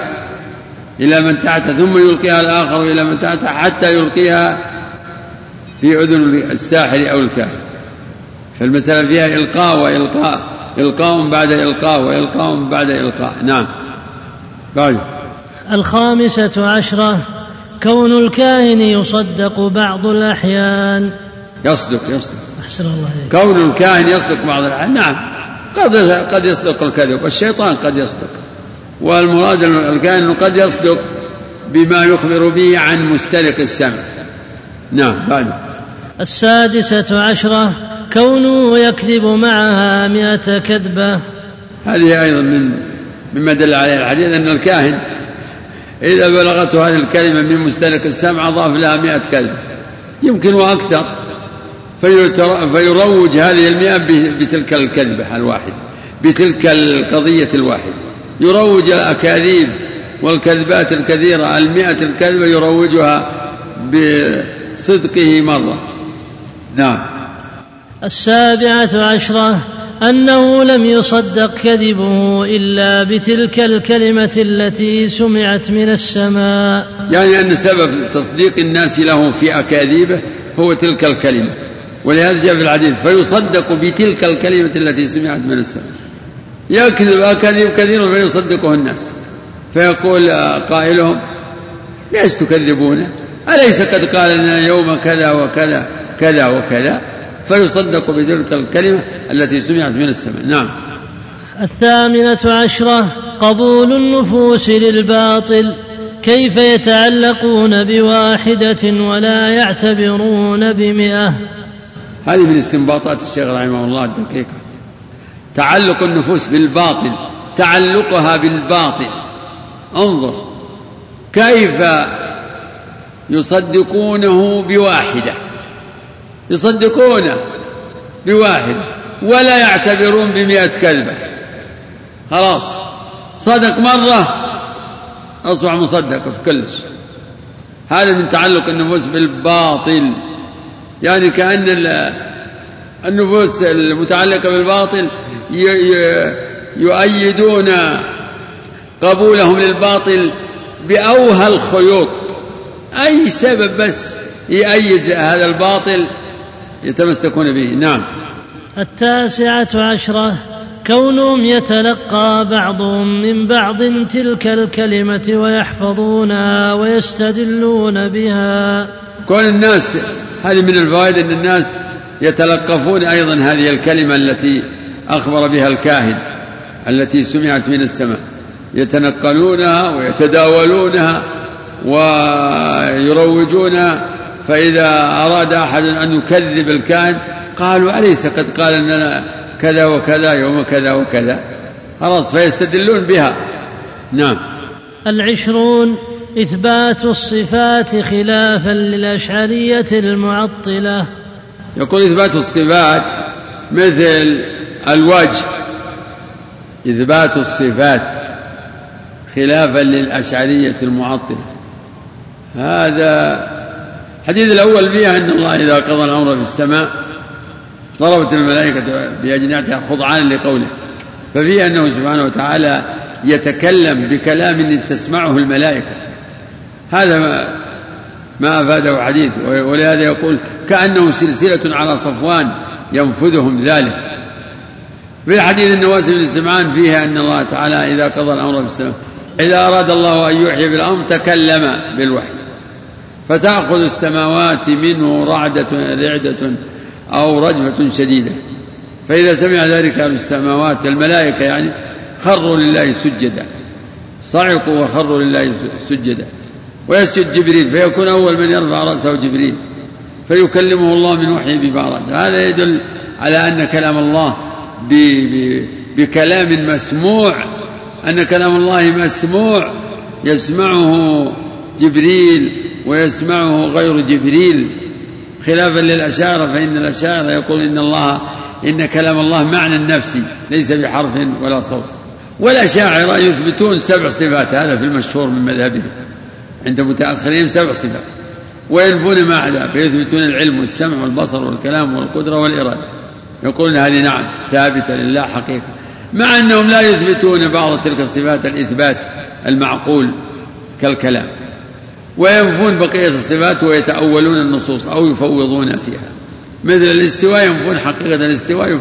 S1: إلى من تحته ثم يلقيها الآخر إلى من تحته حتى يلقيها في أذن الساحر أو الكاهن. فالمسألة فيها إلقاء وإلقاء إلقاء بعد إلقاء وإلقاء بعد إلقاء. نعم. بعد
S2: الخامسة عشرة كون الكاهن يصدق بعض الأحيان.
S1: يصدق يصدق.
S2: أحسن الله إليك.
S1: كون الكاهن يصدق بعض الأحيان نعم. قد قد يصدق الكذب والشيطان قد يصدق. والمراد الكاهن قد يصدق بما يخبر به عن مستلق السمع. نعم بعد
S2: السادسة عشرة كونه يكذب معها مئة كذبة.
S1: هذه أيضا من مما دل عليه الحديث أن الكاهن إذا بلغته هذه الكلمة من مستلق السمع أضاف لها مئة كذبة يمكن وأكثر. فيروج هذه المئة بتلك الكذبة الواحدة بتلك القضية الواحدة. يروج الأكاذيب والكذبات الكثيرة المئة الكذبة يروجها بصدقه مرة. نعم.
S2: السابعة عشرة أنه لم يصدق كذبه إلا بتلك الكلمة التي سمعت من السماء.
S1: يعني أن سبب تصديق الناس له في أكاذيبه هو تلك الكلمة. ولهذا جاء في الحديث فيصدق بتلك الكلمة التي سمعت من السماء. يكذب أكاذيب كثير فيصدقه الناس. فيقول قائلهم ليش تكذبونه أليس قد قال لنا يوم كذا وكذا كذا وكذا؟ فيصدق بتلك الكلمة التي سمعت من السماء. نعم.
S2: الثامنة عشرة قبول النفوس للباطل كيف يتعلقون بواحدة ولا يعتبرون بمئة؟
S1: هذه من استنباطات الشيخ رحمه الله الدقيقة. تعلق النفوس بالباطل تعلقها بالباطل. انظر كيف يصدقونه بواحدة؟ يصدقونه بواحدة ولا يعتبرون بمئة كذبة خلاص. صدق مرة أصبح مصدق في كل شيء. هذا من تعلق النفوس بالباطل. يعني كأن النفوس المتعلقة بالباطل يؤيدون قبولهم للباطل بأوهى الخيوط. أي سبب بس يؤيد هذا الباطل؟ يتمسكون به. نعم.
S2: التاسعة عشرة كونهم يتلقى بعضهم من بعض تلك الكلمة ويحفظونها ويستدلون بها.
S1: كون الناس هذه من الفوائد أن الناس يتلقفون أيضا هذه الكلمة التي أخبر بها الكاهن التي سمعت من السماء. يتنقلونها ويتداولونها ويروجونها فإذا أراد أحد أن يكذب الكاهن قالوا أليس قد قال لنا كذا وكذا يوم كذا وكذا؟ خلاص فيستدلون بها. نعم.
S2: العشرون إثبات الصفات خلافا للأشعرية المعطلة.
S1: يقول إثبات الصفات مثل الوجه. إثبات الصفات خلافا للأشعرية المعطلة. هذا الحديث الأول فيها أن الله إذا قضى الأمر في السماء ضربت الملائكة بأجنحتها خضعان لقوله. ففيه أنه سبحانه وتعالى يتكلم بكلام تسمعه الملائكة. هذا ما ما أفاده حديث. ولهذا يقول كأنه سلسلة على صفوان ينفذهم ذلك. في الحديث النواس بن سمعان فيها أن الله تعالى إذا قضى الأمر في السماء إذا أراد الله أن يحيي بالأمر تكلم بالوحي. فتأخذ السماوات منه رعدة رعدة أو رجفة شديدة. فإذا سمع ذلك أهل السماوات الملائكة يعني خروا لله سجدا. صعقوا وخروا لله سجدا. ويسجد جبريل فيكون أول من يرفع رأسه جبريل. فيكلمه الله من وحي بما أراد هذا يدل على أن كلام الله ب ب بكلام مسموع. أن كلام الله مسموع. يسمعه جبريل ويسمعه غير جبريل. خلافا للأشاعرة فإن الأشاعرة يقول إن الله إن كلام الله معنى نفسي ليس بحرف ولا صوت. والأشاعرة يثبتون سبع صفات هذا في المشهور من مذهبهم. عند متأخرين سبع صفات. وينفون ما عدا فيثبتون العلم والسمع والبصر والكلام والقدرة والإرادة. يقولون هذه نعم ثابتة لله حقيقة. مع أنهم لا يثبتون بعض تلك الصفات الإثبات المعقول كالكلام. وينفون بقية الصفات ويتأولون النصوص أو يفوضون فيها. مثل الاستواء ينفون حقيقة الاستواء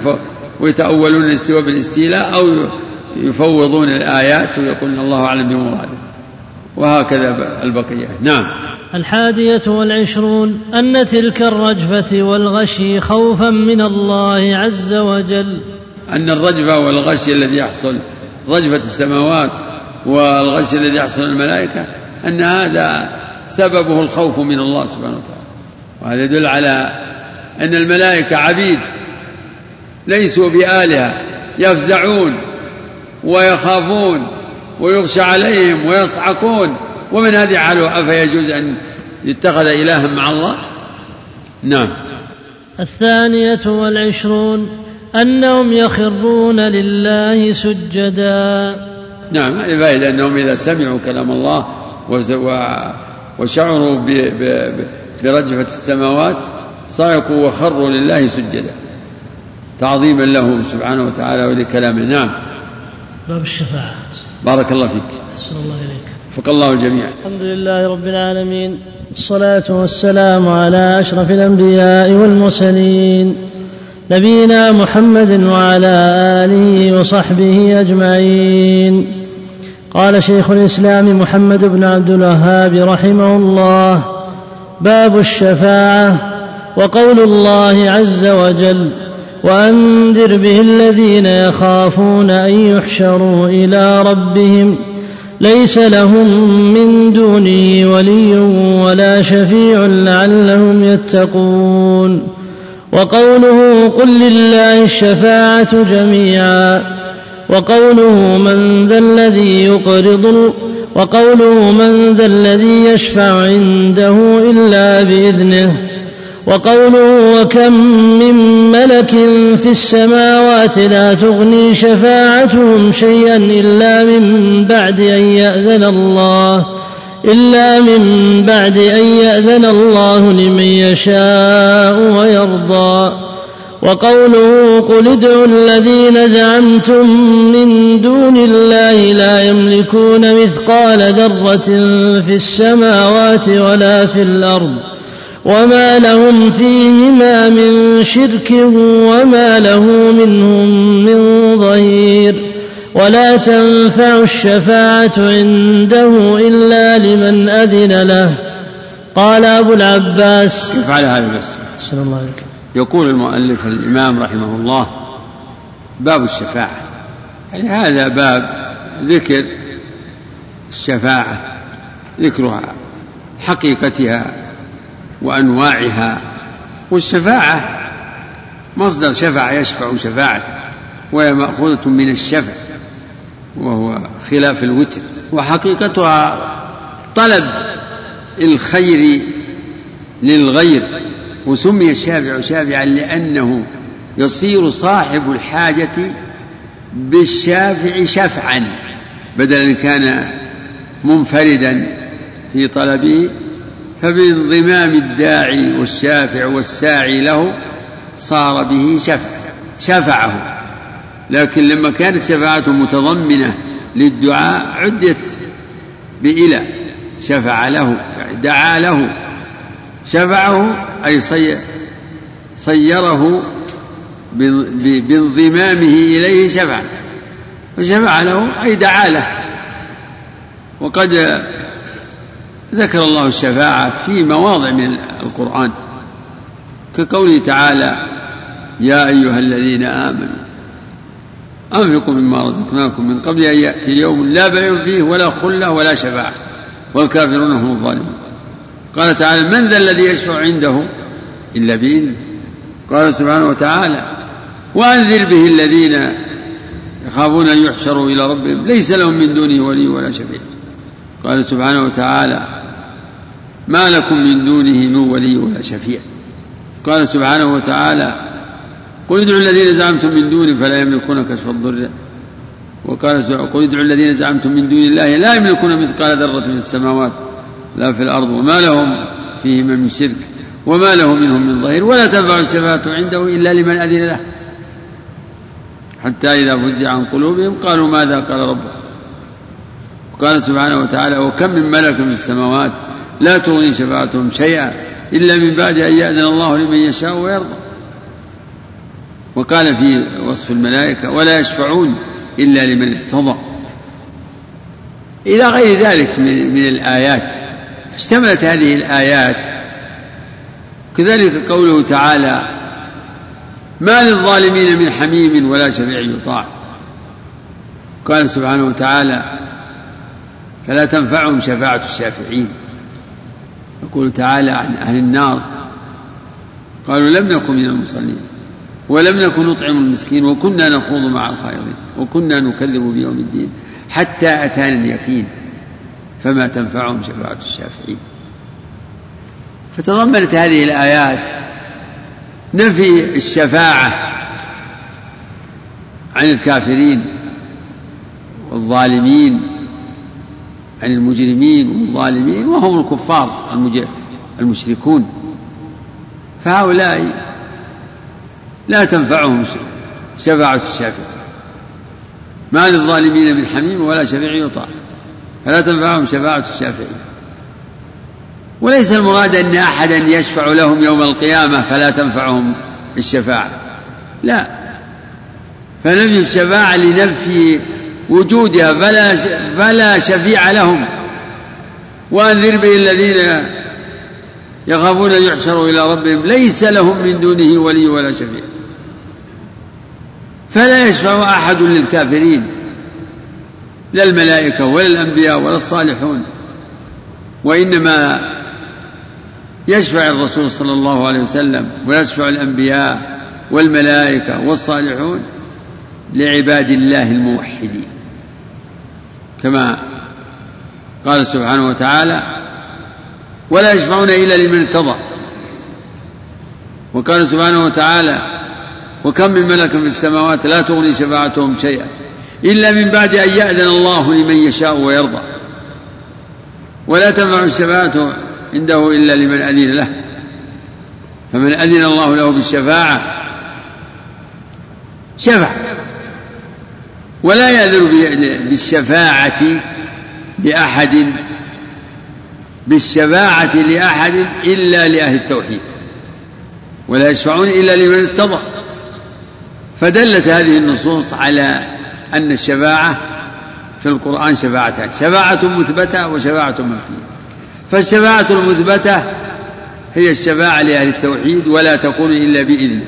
S1: ويتأولون الاستواء بالاستيلاء أو يفوضون الآيات ويقولون الله أعلم بمراده وهكذا البقية. نعم.
S2: الحادية والعشرون أن تلك الرجفة والغشي خوفا من الله عز وجل.
S1: أن الرجفة والغشي الذي يحصل رجفة السماوات والغشي الذي يحصل الملائكة أن هذا سببه الخوف من الله سبحانه وتعالى. وهذا يدل على أن الملائكة عبيد ليسوا بآلهة يفزعون ويخافون ويغشى عليهم ويصعقون. ومن هذه حاله أفيجوز أن يتخذ إلها مع الله؟ نعم.
S2: الثانية والعشرون أنهم يخرون لله سجدا.
S1: نعم هذه فائدة أنهم إذا سمعوا كلام الله وشعروا برجفة السماوات صعقوا وخروا لله سجدا. تعظيما له سبحانه وتعالى ولكلامه. نعم.
S2: باب الشفاعة.
S1: بارك الله فيك.
S2: أحسن الله إليك.
S1: وفق الله الجميع.
S2: الحمد لله رب العالمين الصلاة والسلام على أشرف الأنبياء والمرسلين نبينا محمد وعلى آله وصحبه أجمعين. قال شيخ الإسلام محمد بن عبد الوهاب رحمه الله باب الشفاعة وقول الله عز وجل وأنذر به الذين يخافون أن يحشروا إلى ربهم ليس لهم من دونه ولي ولا شفيع لعلهم يتقون. وقوله قل لله الشفاعة جميعا. وقوله من ذا الذي يقرض وقوله من ذا الذي يشفع عنده إلا بإذنه. وقوله وكم من ملك في السماوات لا تغني شفاعتهم شيئا إلا من بعد أن يأذن الله إلا من بعد أن يأذن الله لمن يشاء ويرضى. وقوله قل ادعوا الذين زعمتم من دون الله لا يملكون مثقال ذرة في السماوات ولا في الأرض وما لهم فيهما من شرك وما له منهم من ظهير ولا تنفع الشفاعة عنده إلا لمن أذن له قال أبو العباس
S1: افعل هذا بس
S2: الله عليك
S1: يقول المؤلف الإمام رحمه الله باب الشفاعة. يعني هذا باب ذكر الشفاعة ذكرها حقيقتها وأنواعها. والشفاعة مصدر شفع يشفع شفاعة وهي مأخوذة من الشفع وهو خلاف الوتر. وحقيقتها طلب الخير للغير. وسمي الشافع شافعا لأنه يصير صاحب الحاجة بالشافع شفعا بدل أن كان منفردا في طلبه فبانضمام الداعي والشافع والساعي له صار به شفع شفعه. لكن لما كانت شفاعته متضمنة للدعاء عدت بإلى شفع له دعا له. شفعه أي صيره بانضمامه إليه شفع. فشفع له أي دعا له. وقد ذكر الله الشفاعة في مواضع من القرآن كقوله تعالى يا أيها الذين آمنوا أنفقوا مما رزقناكم من قبل أن يأتي يوم لا بيع فيه ولا خلة ولا شفاعة والكافرون هم الظالمون. قال تعالى من ذا الذي يشفع عنده إلا بإذنه؟ قال سبحانه وتعالى وأنذر به الذين يخافون أن يحشروا إلى ربهم ليس لهم من دونه ولي ولا شفيع. قال سبحانه وتعالى ما لكم من دونه من ولي ولا شفيع. قال سبحانه وتعالى قل ادعوا الذين زعمتم من دونه فلا يملكون كشف الضر. وقال قل ادعوا الذين زعمتم من دون الله لا يملكون مثقال ذرة في السماوات لا في الأرض وما لهم فيهما من شرك وما له منهم من ظهير ولا تنفع الشفاعة عنده إلا لمن أذن له. حتى إذا فزع عن قلوبهم قالوا ماذا قال ربك؟ قال سبحانه وتعالى وكم من ملك في السماوات لا تغني شفاعتهم شيئا إلا من بعد أن يأذن الله لمن يشاء ويرضى. وقال في وصف الملائكة ولا يشفعون إلا لمن ارتضى إلى غير ذلك من, من الآيات. اشتملت هذه الآيات كذلك قوله تعالى ما للظالمين من حميم ولا شفيع يطاع. قال سبحانه وتعالى فلا تنفعهم شفاعة الشافعين. يقول تعالى عن أهل النار قالوا لم نكن من المصلين ولم نكن نطعم المسكين وكنا نخوض مع الخائضين وكنا نكذب بيوم الدين حتى أتانا اليقين. فما تنفعهم شفاعة الشافعين. فتضمنت هذه الآيات نفي الشفاعة عن الكافرين والظالمين عن المجرمين والظالمين وهم الكفار المشركون. فهؤلاء لا تنفعهم شفاعة الشافع ما للظالمين من حميم ولا شفيع يطاع. فلا تنفعهم شفاعة الشافعين وليس المراد أن أحدا يشفع لهم يوم القيامة فلا تنفعهم الشفاعة. لا. فنفي الشفاعة لنفي وجودها فلا فلا شفيع لهم. وأنذر به الذين يخافون أن يحشروا إلى ربهم. ليس لهم من دونه ولي ولا شفيع. فلا يشفع أحد للكافرين. لا الملائكة ولا الأنبياء ولا الصالحون وإنما يشفع الرسول صلى الله عليه وسلم ويشفع الأنبياء والملائكة والصالحون لعباد الله الموحدين. كما قال سبحانه وتعالى ولا يشفعون إلا لمن ارتضى وقال سبحانه وتعالى وكم من ملك في السماوات لا تغني شفاعتهم شيئا إلا من بعد أن يأذن الله لمن يشاء ويرضى. ولا تنفع الشفاعة عنده إلا لمن أذن له. فمن أذن الله له بالشفاعة شفع. ولا يأذن بالشفاعة لأحد بالشفاعة لأحد إلا لأهل التوحيد. ولا يشفعون إلا لمن ارتضى. فدلت هذه النصوص على أن الشفاعة في القرآن شفاعتان شفاعة مثبتة وشفاعة منفية. فالشفاعة المثبتة هي الشفاعة لأهل التوحيد ولا تكون إلا بإذنه.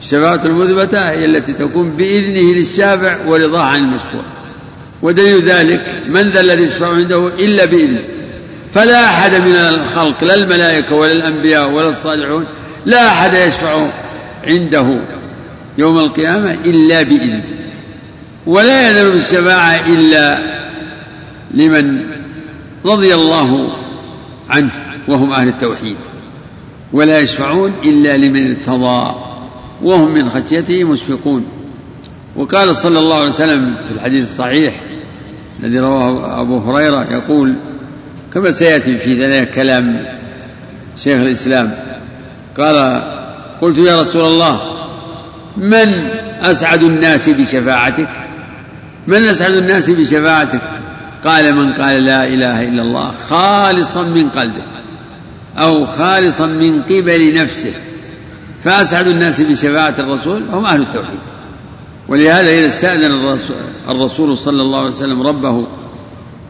S1: الشفاعة المثبتة هي التي تكون بإذنه للشافع ورضاه عن المشفوع ودليل ذلك من ذا الذي يشفع عنده إلا بإذنه. فلا أحد من الخلق لا الملائكة ولا الأنبياء ولا الصالحون لا أحد يشفع عنده يوم القيامة إلا بإذنه. ولا يذل بالشفاعة إلا لمن رضي الله عنه وهم أهل التوحيد. ولا يشفعون إلا لمن ارتضى وهم من خشيته مشفقون. وقال صلى الله عليه وسلم في الحديث الصحيح الذي رواه أبو هريرة يقول كما سيأتي في ذلك كلام شيخ الإسلام. قال قلت يا رسول الله من أسعد الناس بشفاعتك؟ من أسعد الناس بشفاعتك؟ قال من قال لا إله إلا الله خالصا من قلبه أو خالصا من قبل نفسه. فأسعد الناس بشفاعة الرسول هم أهل التوحيد. ولهذا إذا استأذن الرسول صلى الله عليه وسلم ربه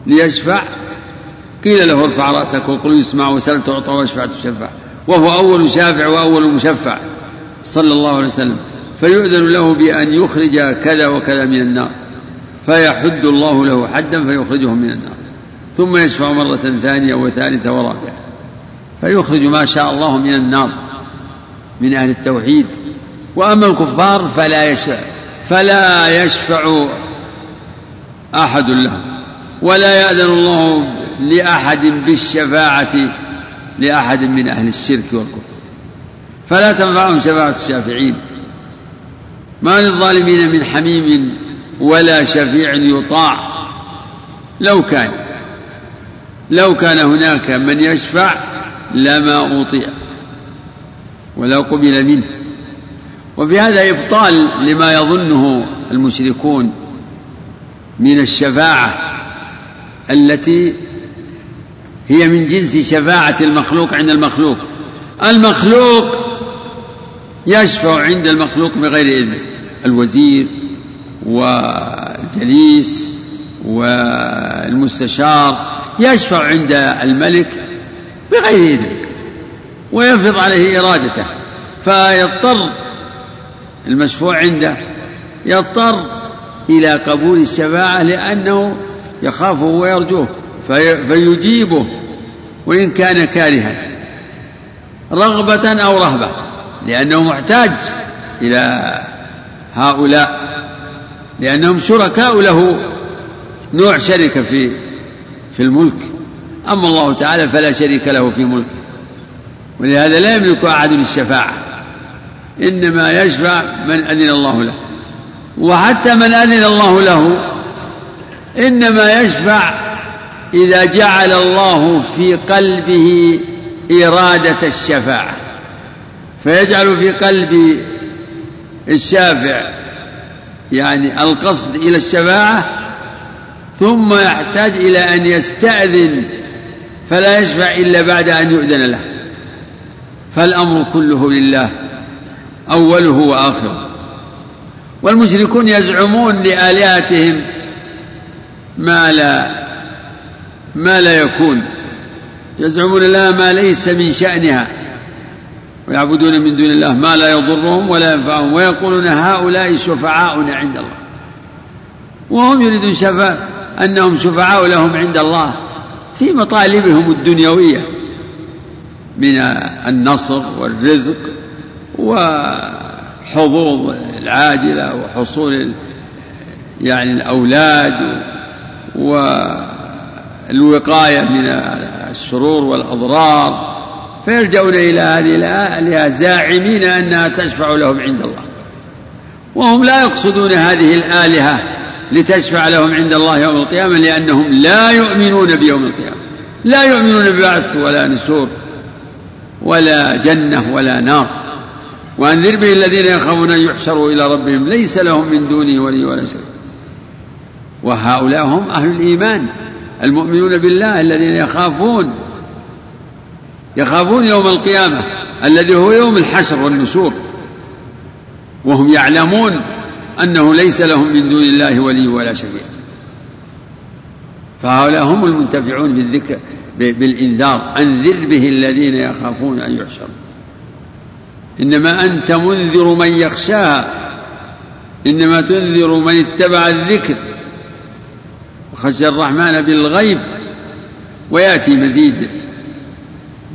S1: ليشفع قيل له ارفع رأسك وقل يسمع وسل تعطى واشفع تشفع. وهو أول شافع وأول مشفع صلى الله عليه وسلم. فيؤذن له بأن يخرج كذا وكذا من النار. فيحد الله له حدا فيخرجهم من النار. ثم يشفع مرة ثانية وثالثة ورابعة. فيخرج ما شاء الله من النار من أهل التوحيد. وأما الكفار فلا يشفع فلا يشفع أحد لهم. ولا يأذن الله لأحد بالشفاعة لأحد من أهل الشرك والكفر. فلا تنفعهم شفاعة الشافعين. ما للظالمين من حميم ولا شفيع يطاع. لو كان لو كان هناك من يشفع لما أطيع ولا قبل منه. وفي هذا إبطال لما يظنه المشركون من الشفاعة التي هي من جنس شفاعة المخلوق عند المخلوق. المخلوق يشفع عند المخلوق بغير إذنه الوزير والجليس والمستشار يشفع عند الملك بغير إذنه ويفرض عليه إرادته فيضطر المشفوع عنده يضطر إلى قبول الشفاعة لأنه يخافه ويرجوه في فيجيبه وإن كان كارها رغبة أو رهبة لأنه محتاج إلى هؤلاء. لأنهم شركاء له. نوع شركة في في الملك. أما الله تعالى فلا شريك له في ملكه ولهذا لا يملك أحد الشفاعة. إنما يشفع من أذن الله له. وحتى من أذن الله له إنما يشفع إذا جعل الله في قلبه إرادة الشفاعة. فيجعل في قلب الشافع يعني القصد إلى الشفاعة ثم يحتاج إلى أن يستأذن فلا يشفع إلا بعد أن يؤذن له. فالأمر كله لله أوله وآخره. والمشركون يزعمون لآلهتهم ما لا ما لا يكون. يزعمون لها ما ليس من شأنها. ويعبدون من دون الله ما لا يضرهم ولا ينفعهم ويقولون هؤلاء شفعاؤنا عند الله. وهم يريدون شفاء أنهم شفعاء لهم عند الله في مطالبهم الدنيوية من النصر والرزق وحظوظ العاجلة وحصول يعني الأولاد والوقاية من الشرور والأضرار فيلجأون إلى هذه الآلهة زاعمين أنها تشفع لهم عند الله. وهم لا يقصدون هذه الآلهة لتشفع لهم عند الله يوم القيامة لأنهم لا يؤمنون بيوم القيامة. لا يؤمنون ببعث ولا نسور ولا جنة ولا نار. وأنذر به الذين يخافون أن يحشروا إلى ربهم ليس لهم من دونه ولي ولا شيء وهؤلاء هم أهل الإيمان المؤمنون بالله الذين يخافون يخافون يوم القيامة الذي هو يوم الحشر والنشور وهم يعلمون أنه ليس لهم من دون الله ولي ولا شفيع فهؤلاء هم المنتفعون بالذكر بالإنذار. أنذر به الذين يخافون أن يحشروا. إنما أنت منذر من يخشاها. إنما تنذر من اتبع الذكر. وخشى الرحمن بالغيب. ويأتي مزيد.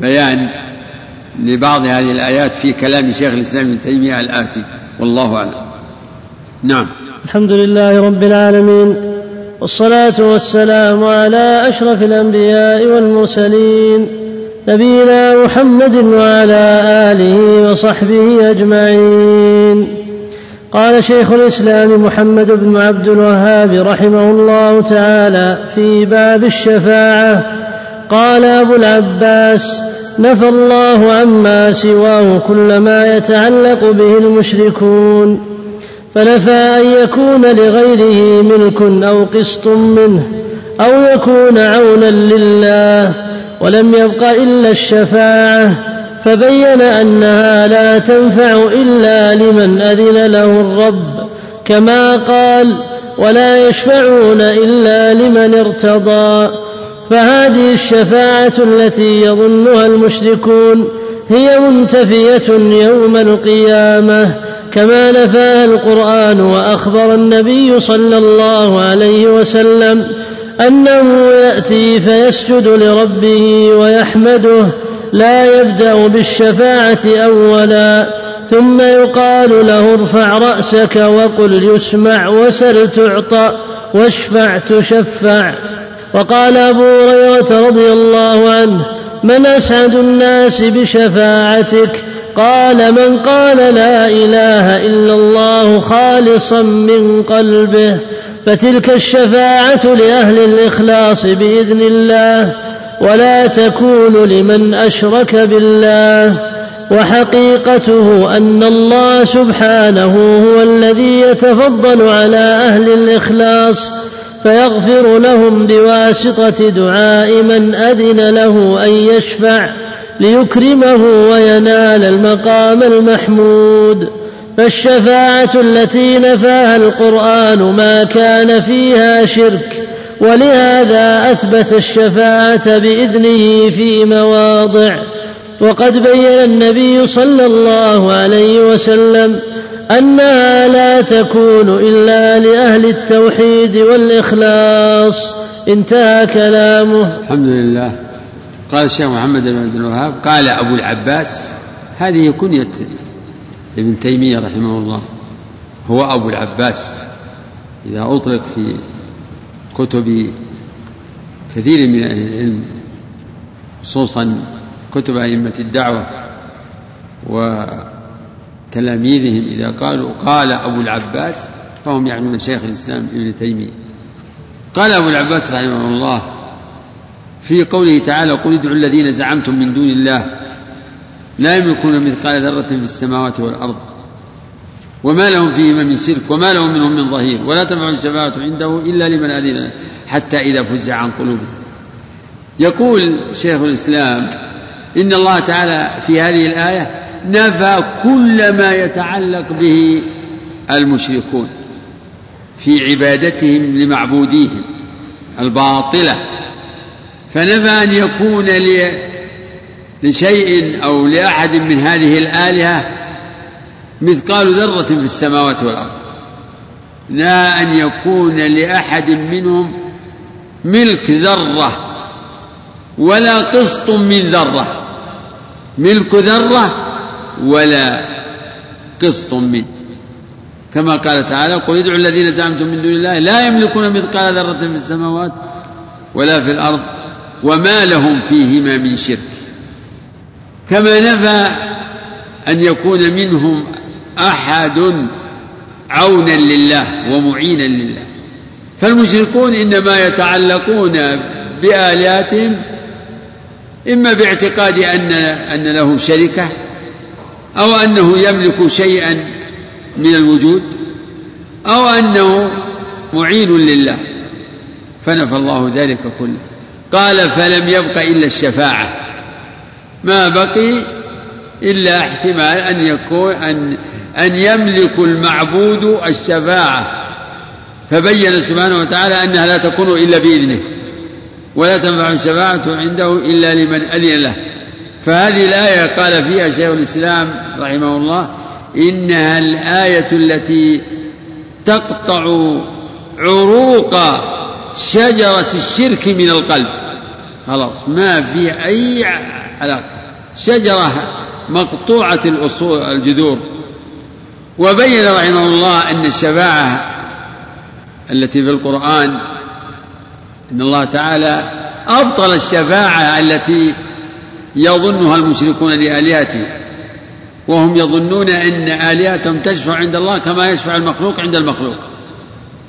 S1: بيان لبعض هذه الآيات في كلام شيخ الإسلام ابن تيمية الآتي. والله أعلم. نعم.
S2: الحمد لله رب العالمين والصلاة والسلام على أشرف الأنبياء والمرسلين نبينا محمد وعلى آله وصحبه أجمعين. قال شيخ الإسلام محمد بن عبد الوهاب رحمه الله تعالى في باب الشفاعة قال أبو العباس نفى الله عما سواه كل ما يتعلق به المشركون. فنفى أن يكون لغيره ملك أو قسط منه أو يكون عونا لله ولم يبق إلا الشفاعة. فبين أنها لا تنفع إلا لمن أذن له الرب كما قال ولا يشفعون إلا لمن ارتضى. فهذه الشفاعة التي يظنها المشركون هي منتفية يوم القيامة كما نفاها القرآن وأخبر النبي صلى الله عليه وسلم أنه يأتي فيسجد لربه ويحمده لا يبدأ بالشفاعة أولا ثم يقال له ارفع رأسك وقل يسمع وسل تعطى واشفع تشفع. وقال أبو هريرة رضي الله عنه من أسعد الناس بشفاعتك؟ قال من قال لا إله إلا الله خالصا من قلبه فتلك الشفاعة لأهل الإخلاص بإذن الله ولا تكون لمن أشرك بالله وحقيقته أن الله سبحانه هو الذي يتفضل على أهل الإخلاص فيغفر لهم بواسطة دعاء من أذن له أن يشفع ليكرمه وينال المقام المحمود. فالشفاعة التي نفاها القرآن ما كان فيها شرك ولهذا أثبت الشفاعة بإذنه في مواضع. وقد بين النبي صلى الله عليه وسلم أنها لا تكون إلا لأهل التوحيد والإخلاص انتهى كلامه.
S1: الحمد لله. قال الشيخ محمد بن عبد الوهاب قال أبو العباس هذه كنية ابن تيمية رحمه الله. هو أبو العباس. إذا أطلق في كتب كثير من أهل العلم خصوصا كتب أئمة الدعوة وتلاميذهم إذا قالوا قال أبو العباس فهم يعنون شيخ الإسلام ابن تيمية. قال أبو العباس رحمه الله في قوله تعالى قل ادعوا الذين زعمتم من دون الله لا يملكون مثقال ذرة في السماوات والأرض وما لهم فيهما من شرك وما لهم منهم من ظهير ولا تنفع الشفاعة عنده إلا لمن أذن حتى إذا فزع عن قلوبهم. يقول شيخ الإسلام إن الله تعالى في هذه الآية نفى كل ما يتعلق به المشركون في عبادتهم لمعبوديهم الباطلة. فنفى أن يكون لشيء أو لأحد من هذه الآلهة مثقال ذرة في السماوات والأرض. لا أن يكون لأحد منهم ملك ذرة ولا قسط من ذرة. ملك ذرة ولا قسط منه. كما قال تعالى قل ادعوا الذين زعمتم من دون الله لا يملكون مثقال ذرة في السماوات ولا في الأرض وما لهم فيهما من شرك. كما نفى أن يكون منهم أحد عونا لله ومعينا لله. فالمشركون إنما يتعلقون بآلهتهم إما باعتقاد أن أن له شركة أو أنه يملك شيئا من الوجود أو أنه معين لله. فنفى الله ذلك كله. قال فلم يبق إلا الشفاعة. ما بقي إلا احتمال أن يكون أن أن يملك المعبود الشفاعة. فبين سبحانه وتعالى أنها لا تكون إلا بإذنه ولا تنفع الشفاعة عنده إلا لمن أذن له. فهذه الآية قال فيها شيخ الإسلام رحمه الله إنها الآية التي تقطع عروق شجرة الشرك من القلب. خلاص ما فيها أي علاقة. شجرة مقطوعة الأصول الجذور. وبين رحمه الله أن الشفاعة التي في القرآن إن الله تعالى أبطل الشفاعة التي يظنها المشركون لآلهتهم وهم يظنون أن آلهتهم تشفع عند الله كما يشفع المخلوق عند المخلوق.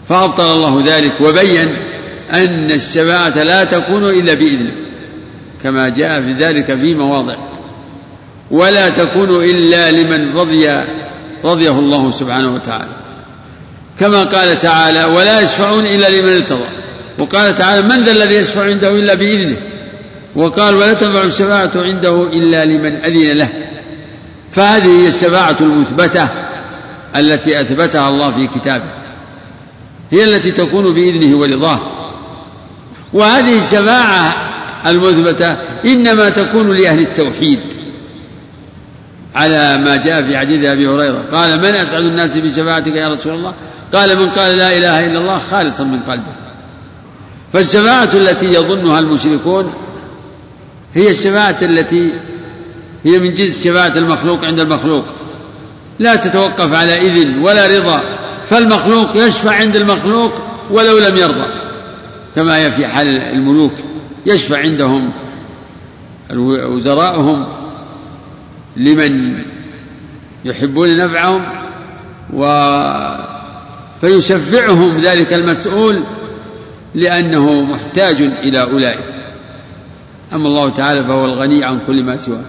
S1: فأبطل الله ذلك وبين أن الشفاعة لا تكون إلا بإذنه كما جاء في ذلك في مواضع. ولا تكون إلا لمن رضي رضيه الله سبحانه وتعالى. كما قال تعالى ولا يشفعون إلا لمن ارتضى وقال تعالى من ذا الذي يشفع عنده إلا بإذنه؟ وقال ولا تنفع الشفاعة عنده إلا لمن أذن له. فهذه هي الشفاعة المثبتة التي أثبتها الله في كتابه. هي التي تكون بإذنه ورضاه. وهذه الشفاعة المثبتة إنما تكون لأهل التوحيد. على ما جاء في حديث أبي هريرة قال من أسعد الناس بشفاعتك يا رسول الله؟ قال من قال لا إله إلا الله خالصا من قلبه. فالشفاعة التي يظنها المشركون هي الشفاعة التي هي من جنس شفاعة المخلوق عند المخلوق. لا تتوقف على إذن ولا رضا فالمخلوق يشفع عند المخلوق ولو لم يرضى. كما هي في حال الملوك يشفع عندهم. وزراؤهم لمن يحبون نفعهم و فيشفعهم ذلك المسؤول لأنه محتاج إلى أولئك. أما الله تعالى فهو الغني عن كل ما سواه.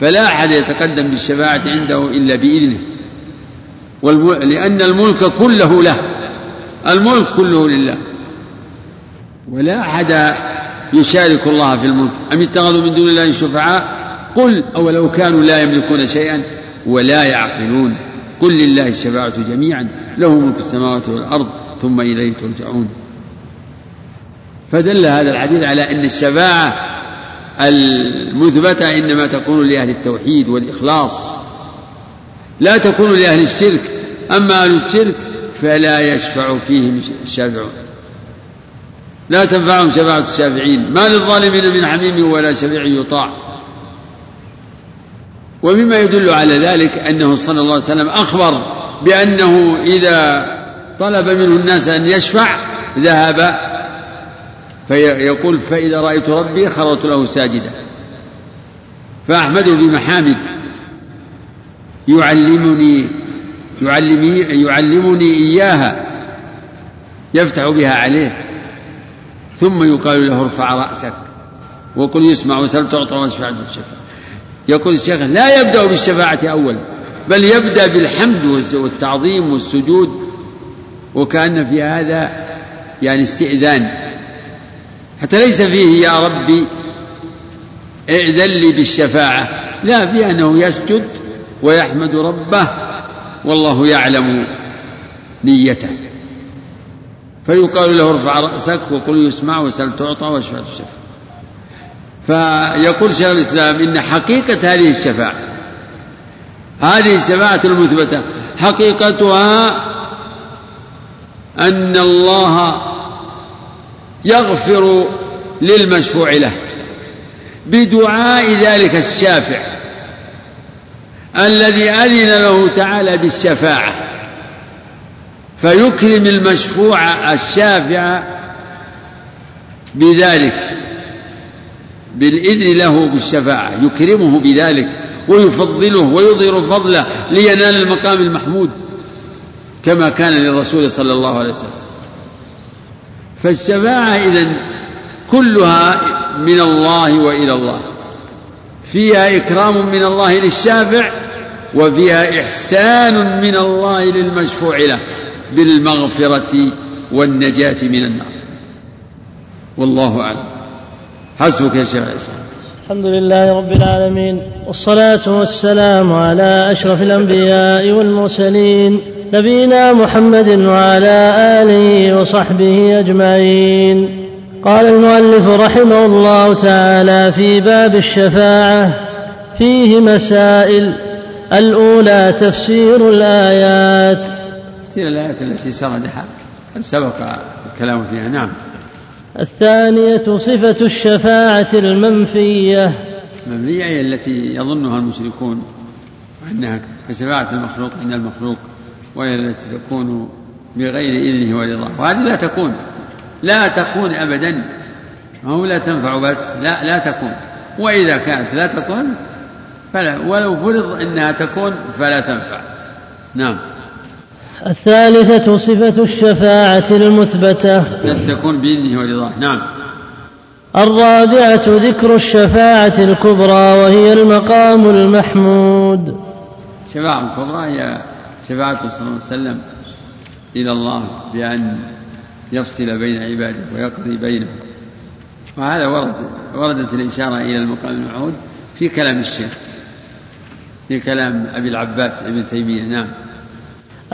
S1: فلا أحد يتقدم بالشفاعة عنده إلا بإذنه. لأن الملك كله له. الملك كله لله. ولا أحد يشارك الله في الملك. أم اتخذوا من دون الله شفعاء؟ قل أولو كانوا لا يملكون شيئا ولا يعقلون. قل لله الشفاعة جميعا. له ملك السماوات والأرض ثم إليه ترجعون. فدل هذا الحديث على أن الشفاعة المثبتة إنما تكون لأهل التوحيد والإخلاص لا تكون لأهل الشرك. أما أهل الشرك فلا يشفع فيهم الشافعون لا تنفعهم شفاعة الشافعين. ما للظالمين من حميم ولا شفيع يطاع. ومما يدل على ذلك أنه صلى الله عليه وسلم أخبر بأنه إذا طلب منه الناس أن يشفع ذهب فيقول فإذا رأيت ربي خررت له ساجدا. فأحمده بمحامد يعلمني يعلمني يعلمني إياها يفتح بها عليه. ثم يقال له ارفع رأسك. وقل يسمع وسل تعطى واشفع الشفاعة. يقول الشيخ لا يبدأ بالشفاعة أولا بل يبدأ بالحمد والتعظيم والسجود. وكأن في هذا يعني استئذان. حتى ليس فيه يا ربي ائذن لي بالشفاعة. لا فيه أنه يسجد ويحمد ربه والله يعلم نيته. فيقال له ارفع رأسك وقل يسمع وسل تعطى واشفع الشفاعة. فيقول شيخ الإسلام إن حقيقة هذه الشفاعة هذه الشفاعة المثبتة حقيقتها أن الله يغفر للمشفوع له. بدعاء ذلك الشافع الذي أذن له تعالى بالشفاعة. فيكرم المشفوع الشافع بذلك بالإذن له بالشفاعة. يكرمه بذلك ويفضله ويظهر فضله لينال المقام المحمود كما كان للرسول صلى الله عليه وسلم. فالشفاعة إذن كلها من الله وإلى الله. فيها إكرام من الله للشافع وفيها إحسان من الله للمشفوع له بالمغفرة والنجاة من النار. والله أعلم. حسبك يا شيخ الإسلام.
S2: الحمد لله رب العالمين والصلاة والسلام على أشرف الأنبياء والمرسلين. نبينا محمد وعلى آله وصحبه أجمعين. قال المؤلف رحمه الله تعالى في باب الشفاعة فيه مسائل. الأولى تفسير الآيات.
S1: تفسير الآيات التي سردها سبق الكلام فيها؟ نعم.
S2: الثانية صفة الشفاعة المنفية.
S1: المنفية هي التي يظنها المشركون أنها كشفاعة المخلوق عند المخلوق. وهي التي تكون بغير إذنه ورضاه. وهذه لا تكون. لا تكون أبدا. هو لا تنفع بس. لا لا تكون. وإذا كانت لا تكون فلا. ولو فرض أنها تكون فلا تنفع. نعم.
S2: الثالثة صفة الشفاعة المثبتة.
S1: لن تكون بإذنه ورضاه. نعم.
S2: الرابعة ذكر الشفاعة الكبرى وهي المقام المحمود.
S1: الشفاعة الكبرى هي شفاعته صلى الله عليه وسلم إلى الله بأن يفصل بين عباده ويقضي بينهم. وهذا ورد وردت الإشارة إلى المقام المعهود في كلام الشيخ في كلام أبي العباس ابن تيمية نعم.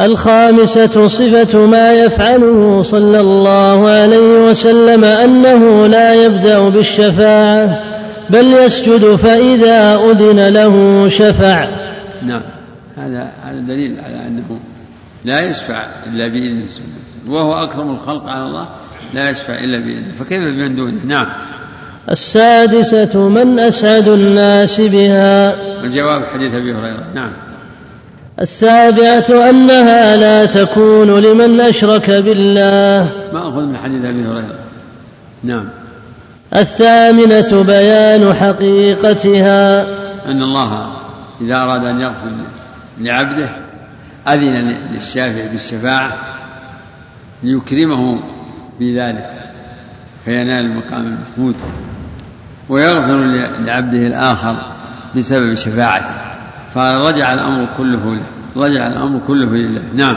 S2: الخامسة صفة ما يفعله صلى الله عليه وسلم أنه لا يبدأ بالشفاعة بل يسجد فإذا أذن له شفع.
S1: نعم. هذا هذا دليل على أنه لا يشفع إلا بإذن وهو أكرم الخلق على الله لا يشفع إلا بإذنه. فكيف بمن دونه؟ نعم.
S2: السادسة من أسعد الناس بها.
S1: الجواب حديث أبي هريرة. نعم.
S2: السابعة أنها لا تكون لمن أشرك بالله.
S1: ما أخذ من حديث أبي هريرة. نعم.
S2: الثامنة بيان حقيقتها.
S1: أن الله إذا أراد أن يغفر لعبده أذن للشافع بالشفاعة ليكرمه بذلك فينال المقام المحمود ويغفر لعبده الآخر بسبب شفاعته. فرجع الأمر كله له رجع الأمر كله لله. نعم.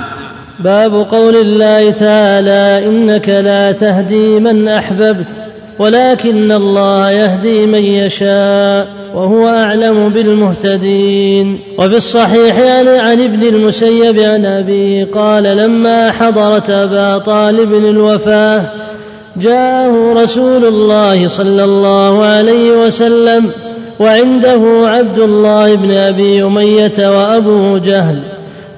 S2: باب قول الله تعالى إنك لا تهدي من أحببت ولكن الله يهدي من يشاء. وهو أعلم بالمهتدين. وفي الصحيح عن ابن المسيب عن أبيه قال لما حضرت أبا طالب الوفاة جاءه رسول الله صلى الله عليه وسلم وعنده عبد الله بن أبي أمية وأبو جهل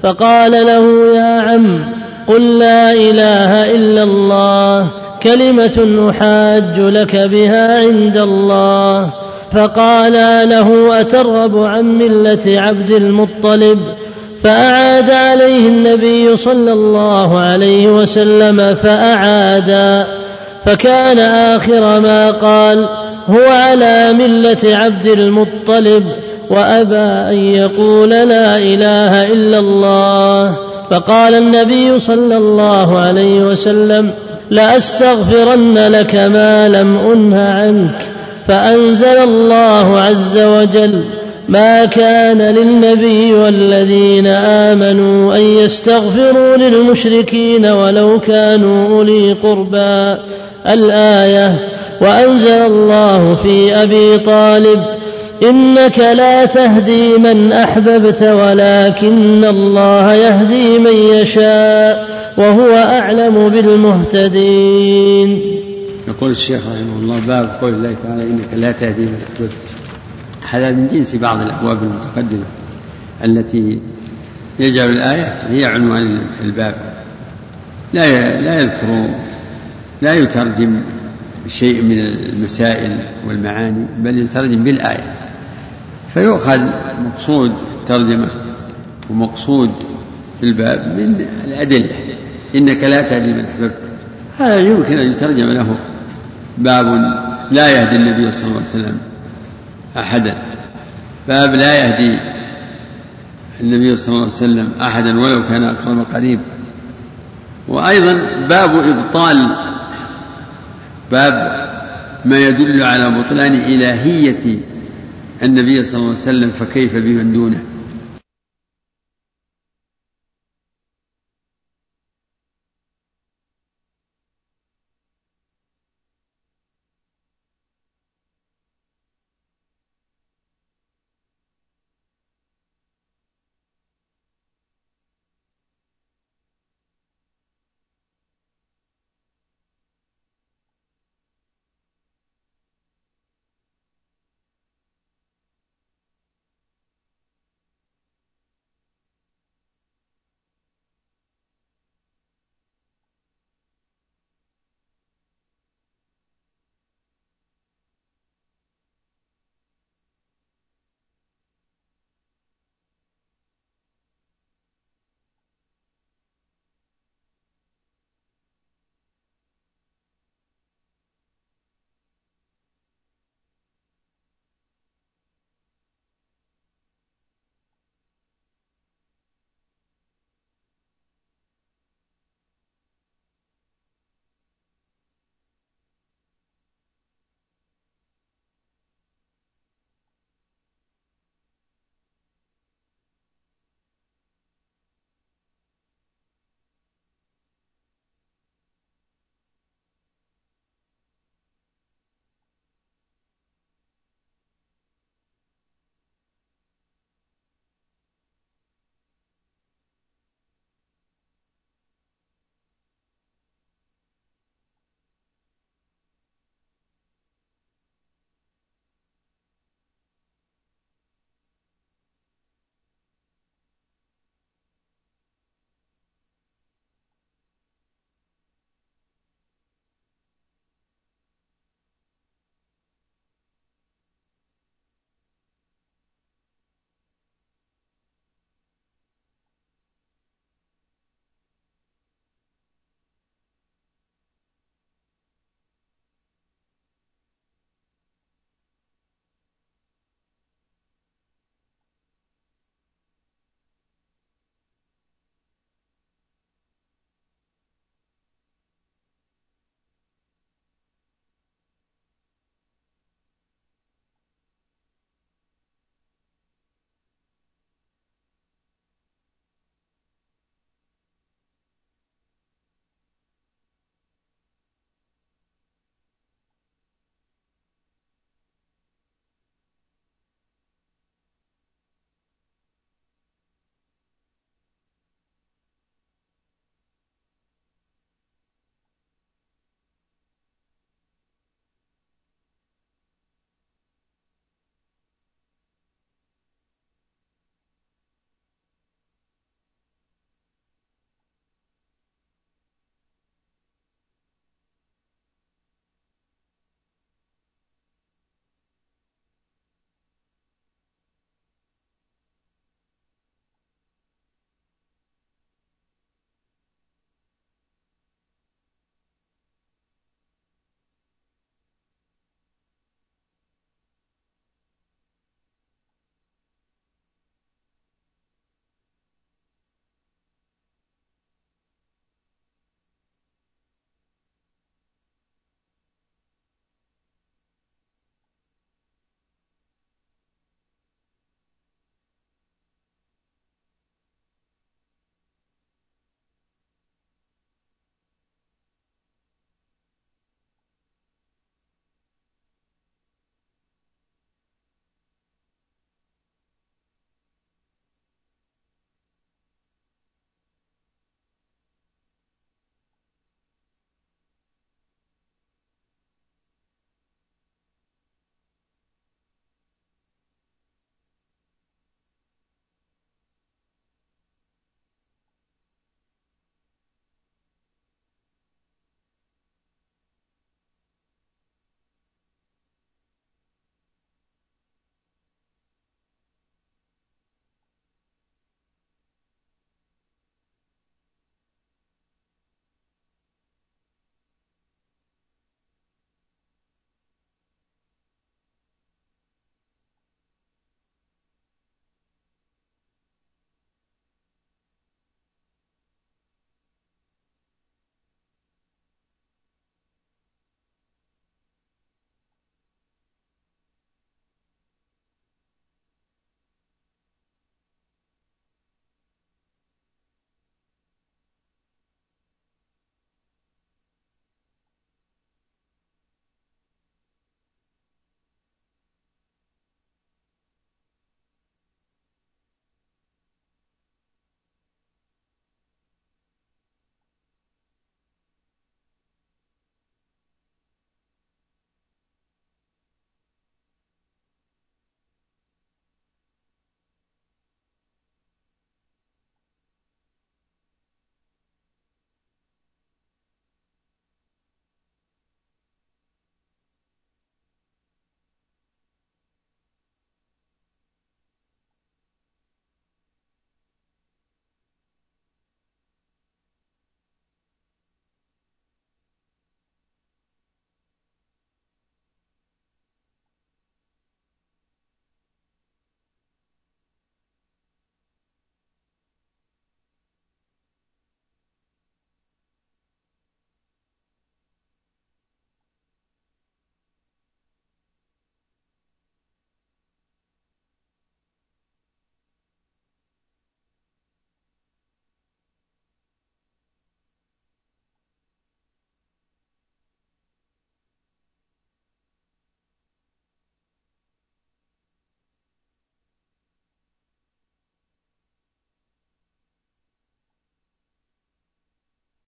S2: فقال له يا عم قل لا إله إلا الله كلمة أحاج لك بها عند الله. فقال له أترغب عن ملة عبد المطلب؟ فأعاد عليه النبي صلى الله عليه وسلم فاعادا فكان آخر ما قال هو على ملة عبد المطلب وأبى أن يقول لا إله إلا الله. فقال النبي صلى الله عليه وسلم لأستغفرن لك ما لم أنه عنك. فأنزل الله عز وجل ما كان للنبي والذين آمنوا أن يستغفروا للمشركين ولو كانوا أولي قربى. الآية وأنزل الله في أبي طالب إنك لا تهدي من أحببت ولكن الله يهدي من يشاء وهو أعلم بالمهتدين.
S1: يقول الشيخ رحمه الله باب قول الله تعالى إنك لا تهدي من أحببت. هذا من جنس بعض الأبواب المتقدمة التي يجعل الآية هي عنوان الباب. لا لا يذكر لا يترجم شيء من المسائل والمعاني بل يترجم بالآية. فيؤخذ مقصود الترجمة ومقصود الباب من الأدلة. إنك لا تهدي من أحببت. هذا يمكن أن يترجم له. باب لا يهدي النبي صلى الله عليه وسلم أحدا. باب لا يهدي النبي صلى الله عليه وسلم أحدا ولو كان أقرب قريب. وأيضا باب إبطال باب ما يدل على بطلان إلهية النبي صلى الله عليه وسلم فكيف بمن دونه.